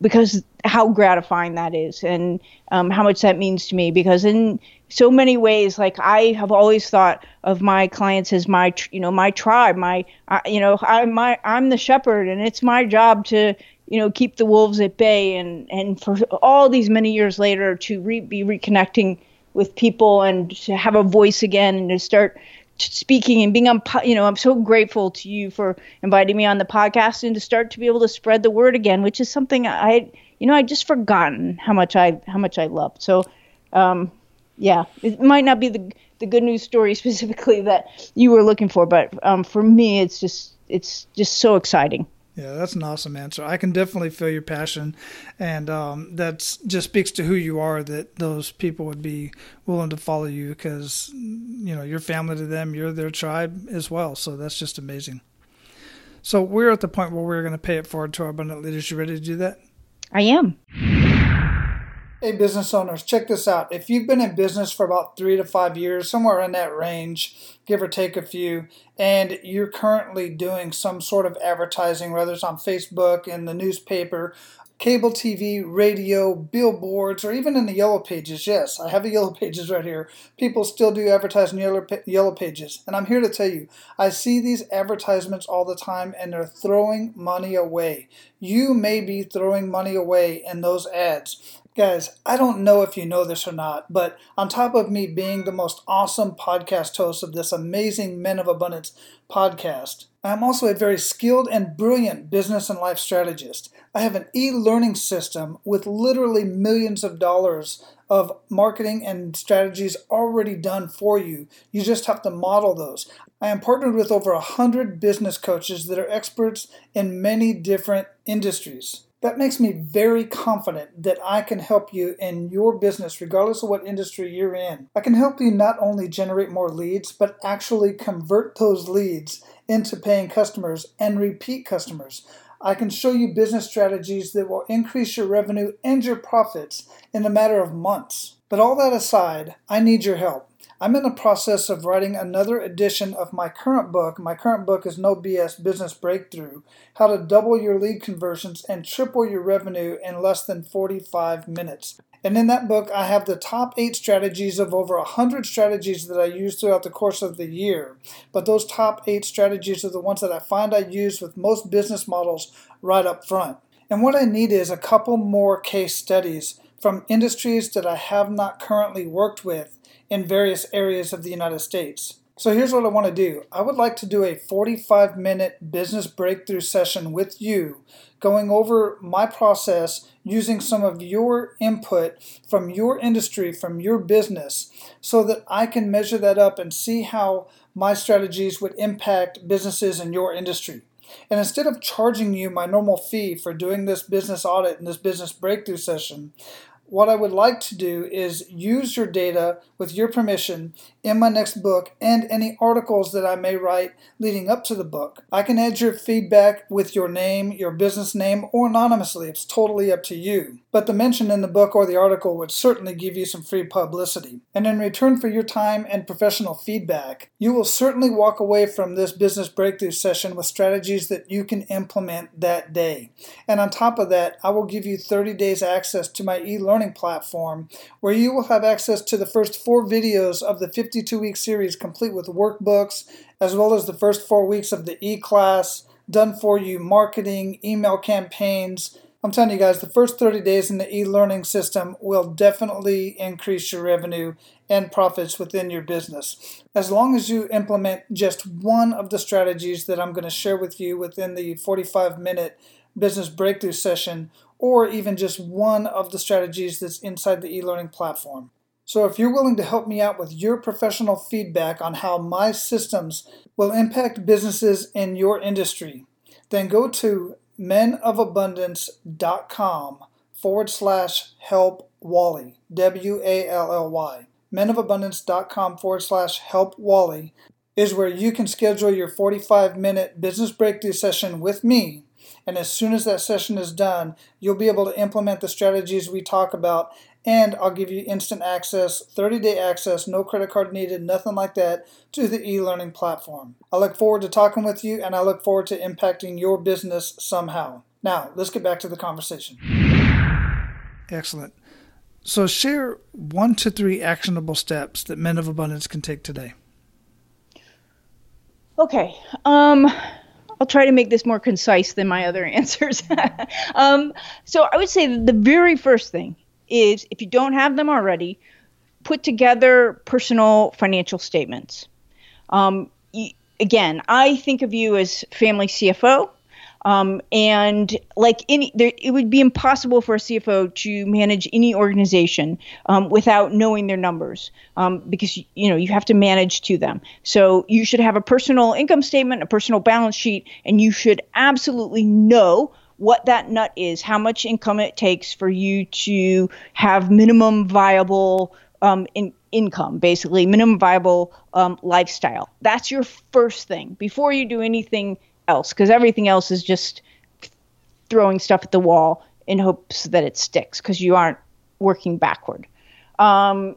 because how gratifying that is and um, how much that means to me because in so many ways like i have always thought of my clients as my you know my tribe my uh, you know i'm my i'm the shepherd and it's my job to you know keep the wolves at bay and and for all these many years later to re- be reconnecting with people and to have a voice again and to start speaking and being on you know i'm so grateful to you for inviting me on the podcast and to start to be able to spread the word again which is something i you know i just forgotten how much i how much i loved. So um yeah it might not be the the good news story specifically that you were looking for but um for me it's just it's just so exciting yeah, that's an awesome answer. I can definitely feel your passion, and um, that just speaks to who you are. That those people would be willing to follow you because you know you're family to them, you're their tribe as well. So that's just amazing. So we're at the point where we're going to pay it forward to our abundant leaders. You ready to do that? I am. Hey, business owners, check this out. If you've been in business for about three to five years, somewhere in that range, give or take a few, and you're currently doing some sort of advertising, whether it's on Facebook, in the newspaper, cable TV, radio, billboards, or even in the yellow pages. Yes, I have the yellow pages right here. People still do advertise in yellow, yellow pages. And I'm here to tell you, I see these advertisements all the time and they're throwing money away. You may be throwing money away in those ads. Guys, I don't know if you know this or not, but on top of me being the most awesome podcast host of this amazing Men of Abundance podcast, I'm also a very skilled and brilliant business and life strategist. I have an e learning system with literally millions of dollars of marketing and strategies already done for you. You just have to model those. I am partnered with over 100 business coaches that are experts in many different industries. That makes me very confident that I can help you in your business, regardless of what industry you're in. I can help you not only generate more leads, but actually convert those leads into paying customers and repeat customers. I can show you business strategies that will increase your revenue and your profits in a matter of months. But all that aside, I need your help. I'm in the process of writing another edition of my current book. My current book is No BS Business Breakthrough How to Double Your Lead Conversions and Triple Your Revenue in Less Than 45 Minutes. And in that book, I have the top eight strategies of over 100 strategies that I use throughout the course of the year. But those top eight strategies are the ones that I find I use with most business models right up front. And what I need is a couple more case studies from industries that I have not currently worked with in various areas of the United States. So here's what I want to do. I would like to do a 45 minute business breakthrough session with you, going over my process using some of your input from your industry, from your business, so that I can measure that up and see how my strategies would impact businesses in your industry. And instead of charging you my normal fee for doing this business audit and this business breakthrough session, what I would like to do is use your data with your permission in my next book and any articles that I may write leading up to the book. I can add your feedback with your name, your business name, or anonymously. It's totally up to you. But the mention in the book or the article would certainly give you some free publicity. And in return for your time and professional feedback, you will certainly walk away from this business breakthrough session with strategies that you can implement that day. And on top of that, I will give you 30 days access to my e learning platform where you will have access to the first four videos of the 52 week series complete with workbooks, as well as the first four weeks of the e class, done for you marketing, email campaigns. I'm telling you guys, the first 30 days in the e learning system will definitely increase your revenue and profits within your business. As long as you implement just one of the strategies that I'm going to share with you within the 45 minute business breakthrough session, or even just one of the strategies that's inside the e learning platform. So, if you're willing to help me out with your professional feedback on how my systems will impact businesses in your industry, then go to menofabundance.com forward slash help Wally, W A L L Y. menofabundance.com forward slash help Wally is where you can schedule your 45 minute business breakthrough session with me. And as soon as that session is done, you'll be able to implement the strategies we talk about. And I'll give you instant access, 30 day access, no credit card needed, nothing like that, to the e learning platform. I look forward to talking with you and I look forward to impacting your business somehow. Now, let's get back to the conversation. Excellent. So, share one to three actionable steps that men of abundance can take today. Okay. Um, I'll try to make this more concise than my other answers. um, so, I would say the very first thing is if you don't have them already, put together personal financial statements. Um, again, I think of you as family CFO. Um, and like any, there, it would be impossible for a CFO to manage any organization um, without knowing their numbers, um, because you know you have to manage to them. So you should have a personal income statement, a personal balance sheet, and you should absolutely know what that nut is, how much income it takes for you to have minimum viable um, in, income, basically minimum viable um, lifestyle. That's your first thing before you do anything else because everything else is just throwing stuff at the wall in hopes that it sticks because you aren't working backward. Um,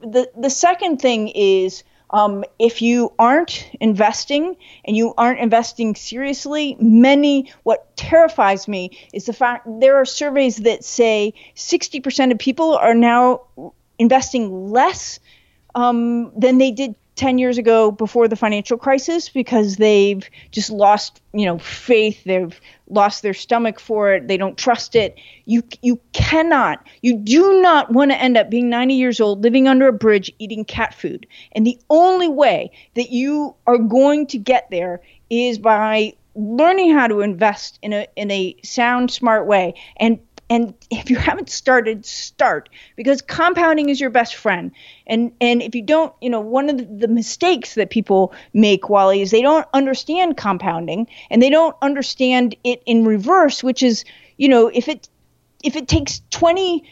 the the second thing is um, if you aren't investing and you aren't investing seriously, many what terrifies me is the fact there are surveys that say 60% of people are now investing less um, than they did 10 years ago before the financial crisis because they've just lost you know faith they've lost their stomach for it they don't trust it. You you cannot you do not want to end up being 90 years old living under a bridge eating cat food. And the only way that you are going to get there is by learning how to invest in a in a sound smart way. And and if you haven't started start because compounding is your best friend. And and if you don't you know one of the, mistakes that people make wally is they don't understand compounding and they don't understand it in reverse which is you know if it if it takes 20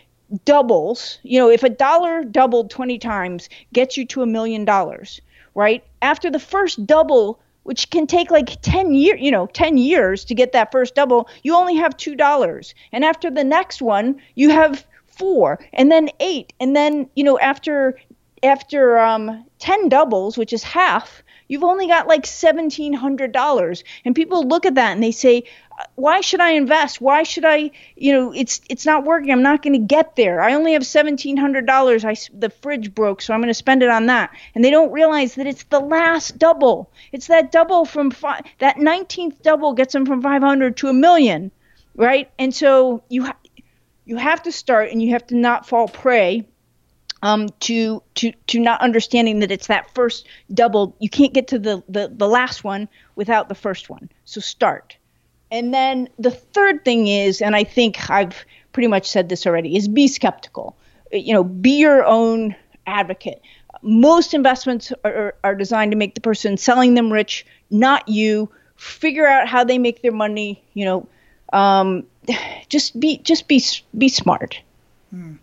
doubles you know if a dollar doubled 20 times gets you to a million dollars right? After the first double which can take like 10 years, you know, 10 years to get that first double, you only have $2. And after the next one, you have 4 and then 8 and then, you know, after after um 10 doubles, which is half, you've only got like $1700 and people look at that and they say why should I invest? Why should I, you know, it's it's not working. I'm not going to get there. I only have $1700. I the fridge broke, so I'm going to spend it on that. And they don't realize that it's the last double. It's that double from five, that 19th double gets them from 500 to a million, right? And so you ha- you have to start and you have to not fall prey um, to to to not understanding that it's that first double. You can't get to the, the the last one without the first one. So start. And then the third thing is, and I think I've pretty much said this already, is be skeptical. You know, be your own advocate. Most investments are, are designed to make the person selling them rich, not you. Figure out how they make their money. You know, um, just be just be be smart. Hmm.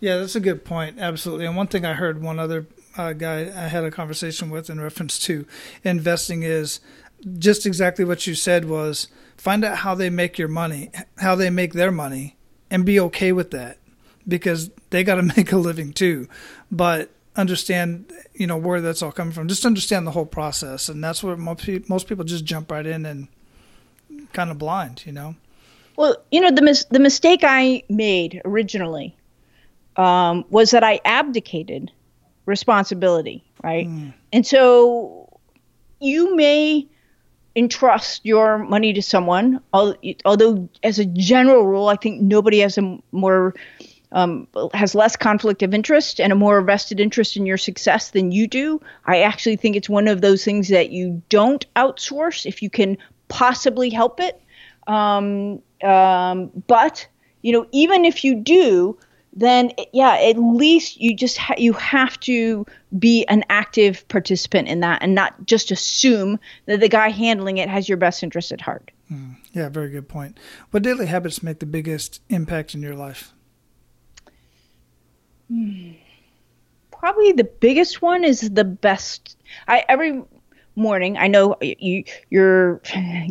Yeah, that's a good point. Absolutely. And one thing I heard one other uh, guy I had a conversation with in reference to investing is just exactly what you said was find out how they make your money, how they make their money, and be okay with that because they got to make a living too. But understand, you know, where that's all coming from. Just understand the whole process, and that's where most people just jump right in and kind of blind, you know. Well, you know, the mis- the mistake I made originally um, was that I abdicated responsibility, right? Mm. And so you may entrust your money to someone. Although, as a general rule, I think nobody has a more um, has less conflict of interest and a more vested interest in your success than you do. I actually think it's one of those things that you don't outsource if you can possibly help it. Um, um, but you know, even if you do, then yeah, at least you just ha- you have to be an active participant in that and not just assume that the guy handling it has your best interest at heart. Mm, yeah, very good point. What daily habits make the biggest impact in your life? Probably the biggest one is the best. I every morning. I know you, your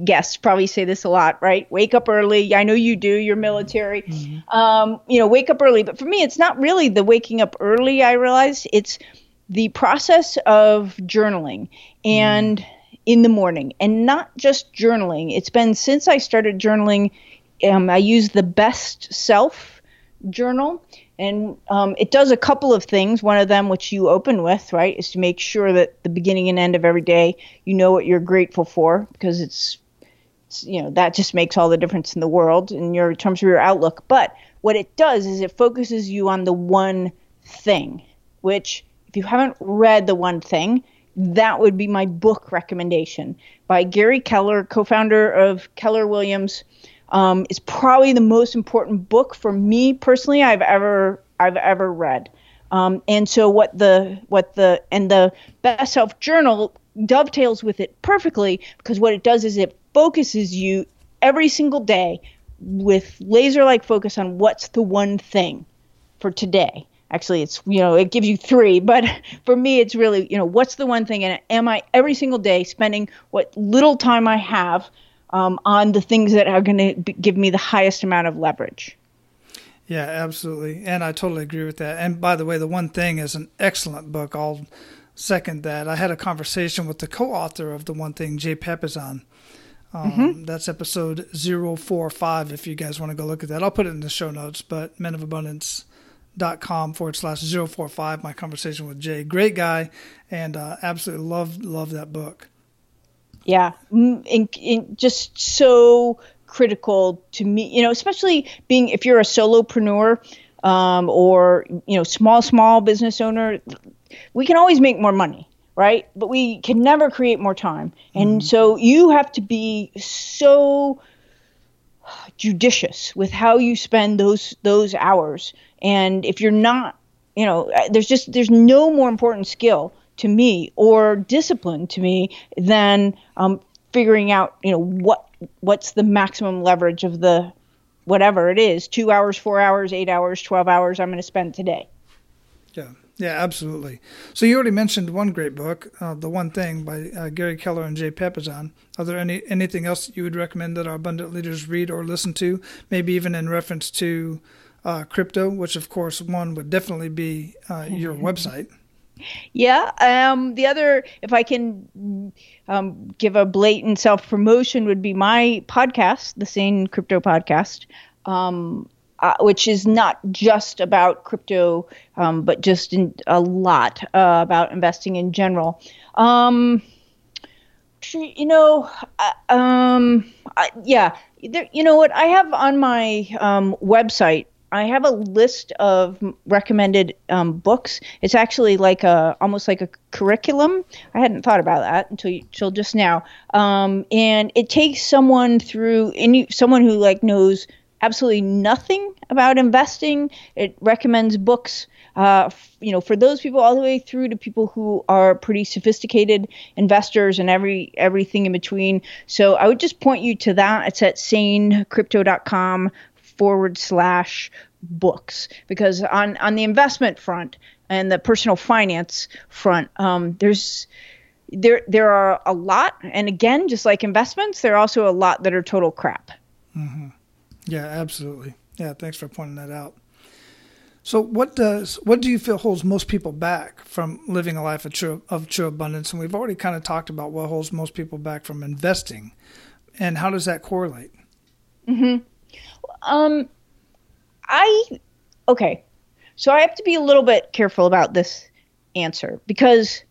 guests probably say this a lot, right? Wake up early. I know you do. You're military. Mm-hmm. Um, you know, wake up early. But for me, it's not really the waking up early. I realize it's the process of journaling and mm. in the morning, and not just journaling. It's been since I started journaling. Um, I use the best self journal and um, it does a couple of things. One of them, which you open with, right, is to make sure that the beginning and end of every day, you know what you're grateful for, because it's, it's, you know, that just makes all the difference in the world in your in terms of your outlook. But what it does is it focuses you on the one thing, which if you haven't read the one thing, that would be my book recommendation by Gary Keller, co-founder of Keller Williams um, is probably the most important book for me personally I've ever I've ever read. Um, and so what the what the and the best self journal dovetails with it perfectly because what it does is it focuses you every single day with laser like focus on what's the one thing for today actually it's you know it gives you three but for me it's really you know what's the one thing and am i every single day spending what little time i have um, on the things that are going to give me the highest amount of leverage. Yeah, absolutely. And I totally agree with that. And by the way, The One Thing is an excellent book. I'll second that. I had a conversation with the co author of The One Thing, Jay Papasan. Um, mm-hmm. That's episode 045 if you guys want to go look at that. I'll put it in the show notes, but menofabundance.com forward slash 045, my conversation with Jay. Great guy, and uh, absolutely love, love that book. Yeah, in, in just so critical to me, you know, especially being if you're a solopreneur um, or you know small small business owner, we can always make more money, right? But we can never create more time, and mm-hmm. so you have to be so judicious with how you spend those those hours. And if you're not, you know, there's just there's no more important skill to me or discipline to me than um, figuring out you know what what's the maximum leverage of the whatever it is two hours four hours eight hours 12 hours i'm going to spend today. Yeah. Yeah absolutely. So you already mentioned one great book uh, the one thing by uh, gary keller and jay papasan are there any anything else that you would recommend that our abundant leaders read or listen to? Maybe even in reference to uh, crypto which of course one would definitely be uh, your website yeah. Um, the other, if I can um, give a blatant self promotion, would be my podcast, the Sane Crypto Podcast, um, uh, which is not just about crypto, um, but just in, a lot uh, about investing in general. Um, you know, uh, um, yeah. There, you know what? I have on my website I have a list of recommended um, books. It's actually like a almost like a curriculum. I hadn't thought about that until until just now. Um, and it takes someone through any someone who like knows absolutely nothing about investing. It recommends books. Uh, you know, for those people all the way through to people who are pretty sophisticated investors and every everything in between. So I would just point you to that. It's at sanecrypto.com forward slash books. Because on on the investment front and the personal finance front um, there's there there are a lot. And again just like investments there are also a lot that are total crap. Mm-hmm. yeah absolutely. Yeah thanks for pointing that out. So what does what do you feel holds most people back from living a life of true of true abundance? And we've already kind of talked about what holds most people back from investing. And how does that correlate? Mm-hmm. Um, I okay. So I have to be a little bit careful about this answer because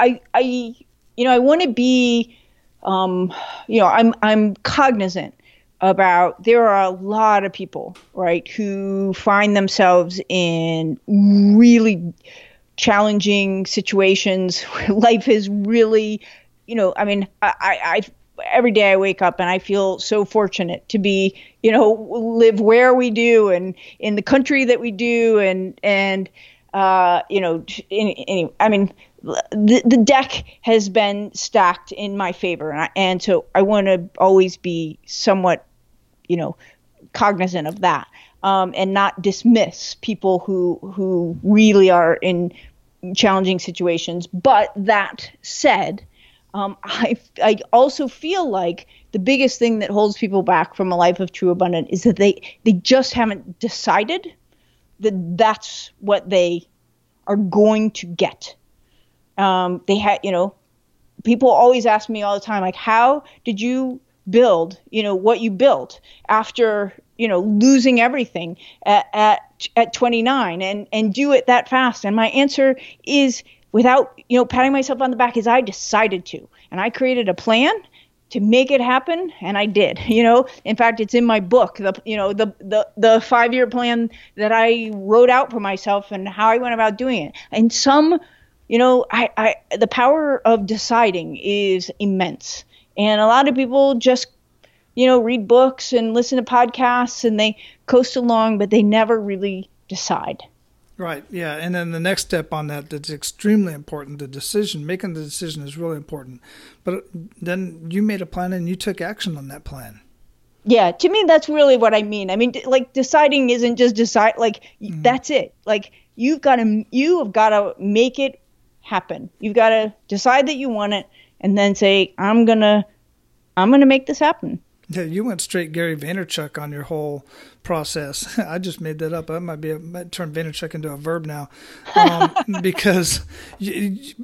I I you know I want to be um you know I'm I'm cognizant about there are a lot of people right who find themselves in really challenging situations life is really you know i mean i i every day I wake up and I feel so fortunate to be, you know, live where we do and in the country that we do and and uh, you know, in, in, I mean, the, the deck has been stacked in my favor, and, I, and so I want to always be somewhat, you know, cognizant of that, um, and not dismiss people who who really are in challenging situations. But that said, um, I I also feel like the biggest thing that holds people back from a life of true abundance is that they they just haven't decided that that's what they are going to get um, they had, you know, people always ask me all the time, like, how did you build, you know, what you built after, you know, losing everything at, at, at 29 and, and do it that fast? And my answer is without, you know, patting myself on the back is I decided to, and I created a plan to make it happen and i did you know in fact it's in my book the you know the the, the five year plan that i wrote out for myself and how i went about doing it and some you know, I, I the power of deciding is immense. And a lot of people just, you know, read books and listen to podcasts and they coast along, but they never really decide. Right. Yeah. And then the next step on that that's extremely important. The decision, making the decision is really important. But then you made a plan and you took action on that plan. Yeah, to me that's really what I mean. I mean like deciding isn't just decide like mm-hmm. that's it. Like you've got to you have got to make it happen. You've got to decide that you want it and then say, I'm going to I'm going to make this happen. Yeah, you went straight Gary Vaynerchuk on your whole process. I just made that up. I might be a, might turn Vaynerchuk into a verb now, um, because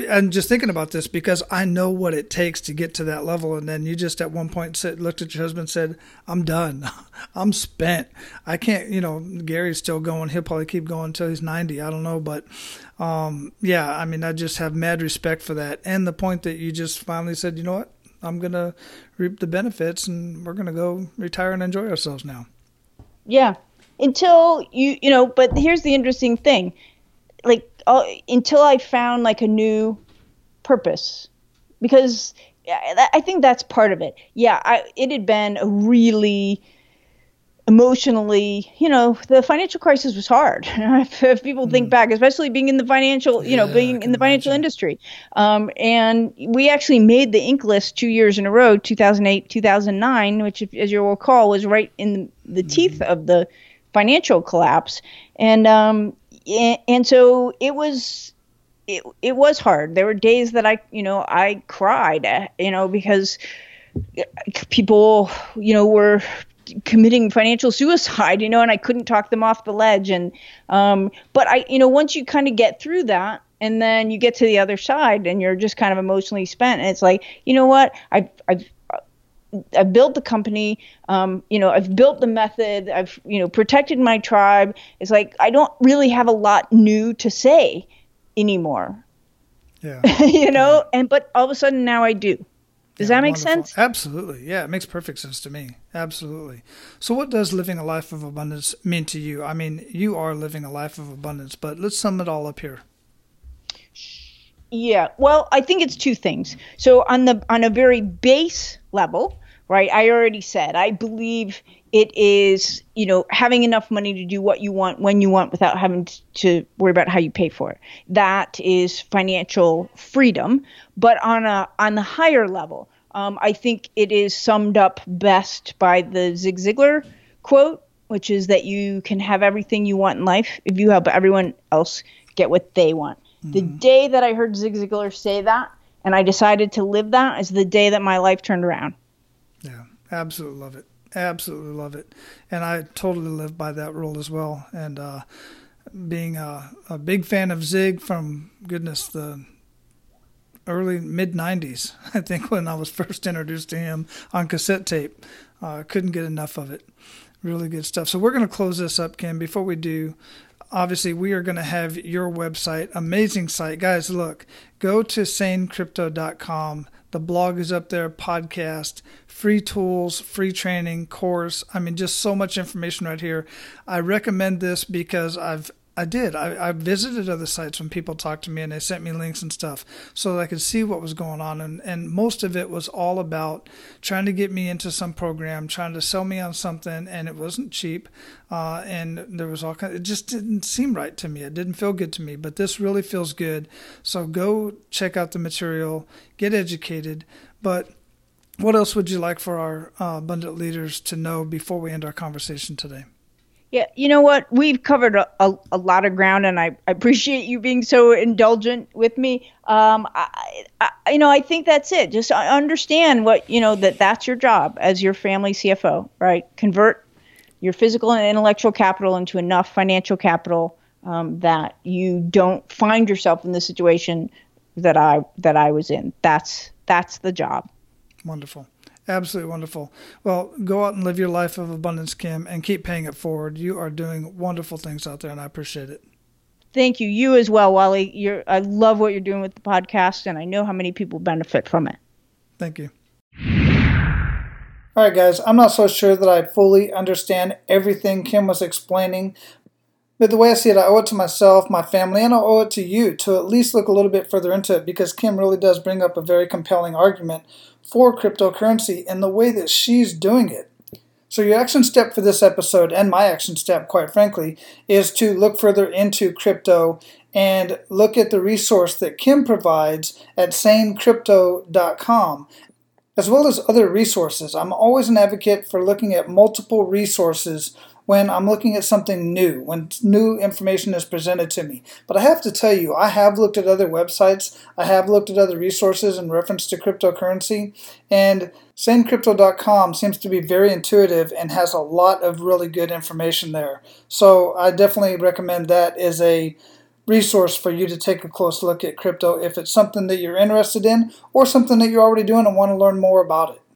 I'm just thinking about this because I know what it takes to get to that level. And then you just at one point said, looked at your husband, and said, "I'm done. I'm spent. I can't." You know, Gary's still going. He'll probably keep going until he's 90. I don't know, but um, yeah, I mean, I just have mad respect for that. And the point that you just finally said, you know what? I'm going to reap the benefits and we're going to go retire and enjoy ourselves now. Yeah. Until you, you know, but here's the interesting thing. Like, uh, until I found like a new purpose, because I think that's part of it. Yeah, I, it had been a really emotionally, you know, the financial crisis was hard. if people think mm. back, especially being in the financial, you yeah, know, being in the financial imagine. industry. Um, and we actually made the Inc. list two years in a row, 2008, 2009, which, as you'll recall, was right in the, the mm. teeth of the financial collapse. And um, and so it was. It, it was hard. There were days that I, you know, I cried, you know, because people, you know, were committing financial suicide, you know, and I couldn't talk them off the ledge. And, um, but I, you know, once you kind of get through that, and then you get to the other side, and you're just kind of emotionally spent, and it's like, you know what, I've, I've, I've built the company, um, you know, I've built the method, I've, you know, protected my tribe. It's like I don't really have a lot new to say anymore. Yeah. you know, yeah. and but all of a sudden now I do. Does yeah, that make wonderful. sense? Absolutely. Yeah, it makes perfect sense to me. Absolutely. So, what does living a life of abundance mean to you? I mean, you are living a life of abundance, but let's sum it all up here. Yeah. Well, I think it's two things. So, on the on a very base level, right? I already said I believe it is, you know, having enough money to do what you want when you want without having to worry about how you pay for it. That is financial freedom. But on a on the higher level, um, I think it is summed up best by the Zig Ziglar quote, which is that you can have everything you want in life if you help everyone else get what they want. Mm-hmm. The day that I heard Zig Ziglar say that, and I decided to live that, is the day that my life turned around. Yeah, absolutely love it. Absolutely love it. And I totally live by that rule as well. And uh, being a, a big fan of Zig from, goodness, the early mid 90s, I think, when I was first introduced to him on cassette tape. Uh, couldn't get enough of it. Really good stuff. So we're going to close this up, Kim. Before we do, obviously we are going to have your website amazing site guys look go to sanecrypto.com the blog is up there, podcast, free tools, free training, course. I mean, just so much information right here. I recommend this because I've I did. I, I visited other sites when people talked to me and they sent me links and stuff so that I could see what was going on. And, and most of it was all about trying to get me into some program, trying to sell me on something, and it wasn't cheap. Uh, and there was all kind. It just didn't seem right to me. It didn't feel good to me. But this really feels good. So go check out the material, get educated. But what else would you like for our uh, abundant leaders to know before we end our conversation today? Yeah, you know what? We've covered a, a, a, lot of ground, and I, I appreciate you being so indulgent with me. Um, I, I, you know, I think that's it. Just understand what you know that that's your job as your family CFO, right? Convert your physical and intellectual capital into enough financial capital um, that you don't find yourself in the situation that I that I was in. That's that's the job. Wonderful. Absolutely wonderful. Well, go out and live your life of abundance, Kim, and keep paying it forward. You are doing wonderful things out there, and I appreciate it. Thank you. You as well, Wally. You're, I love what you're doing with the podcast, and I know how many people benefit from it. Thank you. All right, guys, I'm not so sure that I fully understand everything Kim was explaining, but the way I see it, I owe it to myself, my family, and I owe it to you to at least look a little bit further into it because Kim really does bring up a very compelling argument for cryptocurrency and the way that she's doing it. So, your action step for this episode, and my action step, quite frankly, is to look further into crypto and look at the resource that Kim provides at sanecrypto.com, as well as other resources. I'm always an advocate for looking at multiple resources when I'm looking at something new, when new information is presented to me. But I have to tell you, I have looked at other websites, I have looked at other resources in reference to cryptocurrency, and sanecrypto.com seems to be very intuitive and has a lot of really good information there. So I definitely recommend that as a resource for you to take a close look at crypto if it's something that you're interested in or something that you're already doing and want to learn more about it.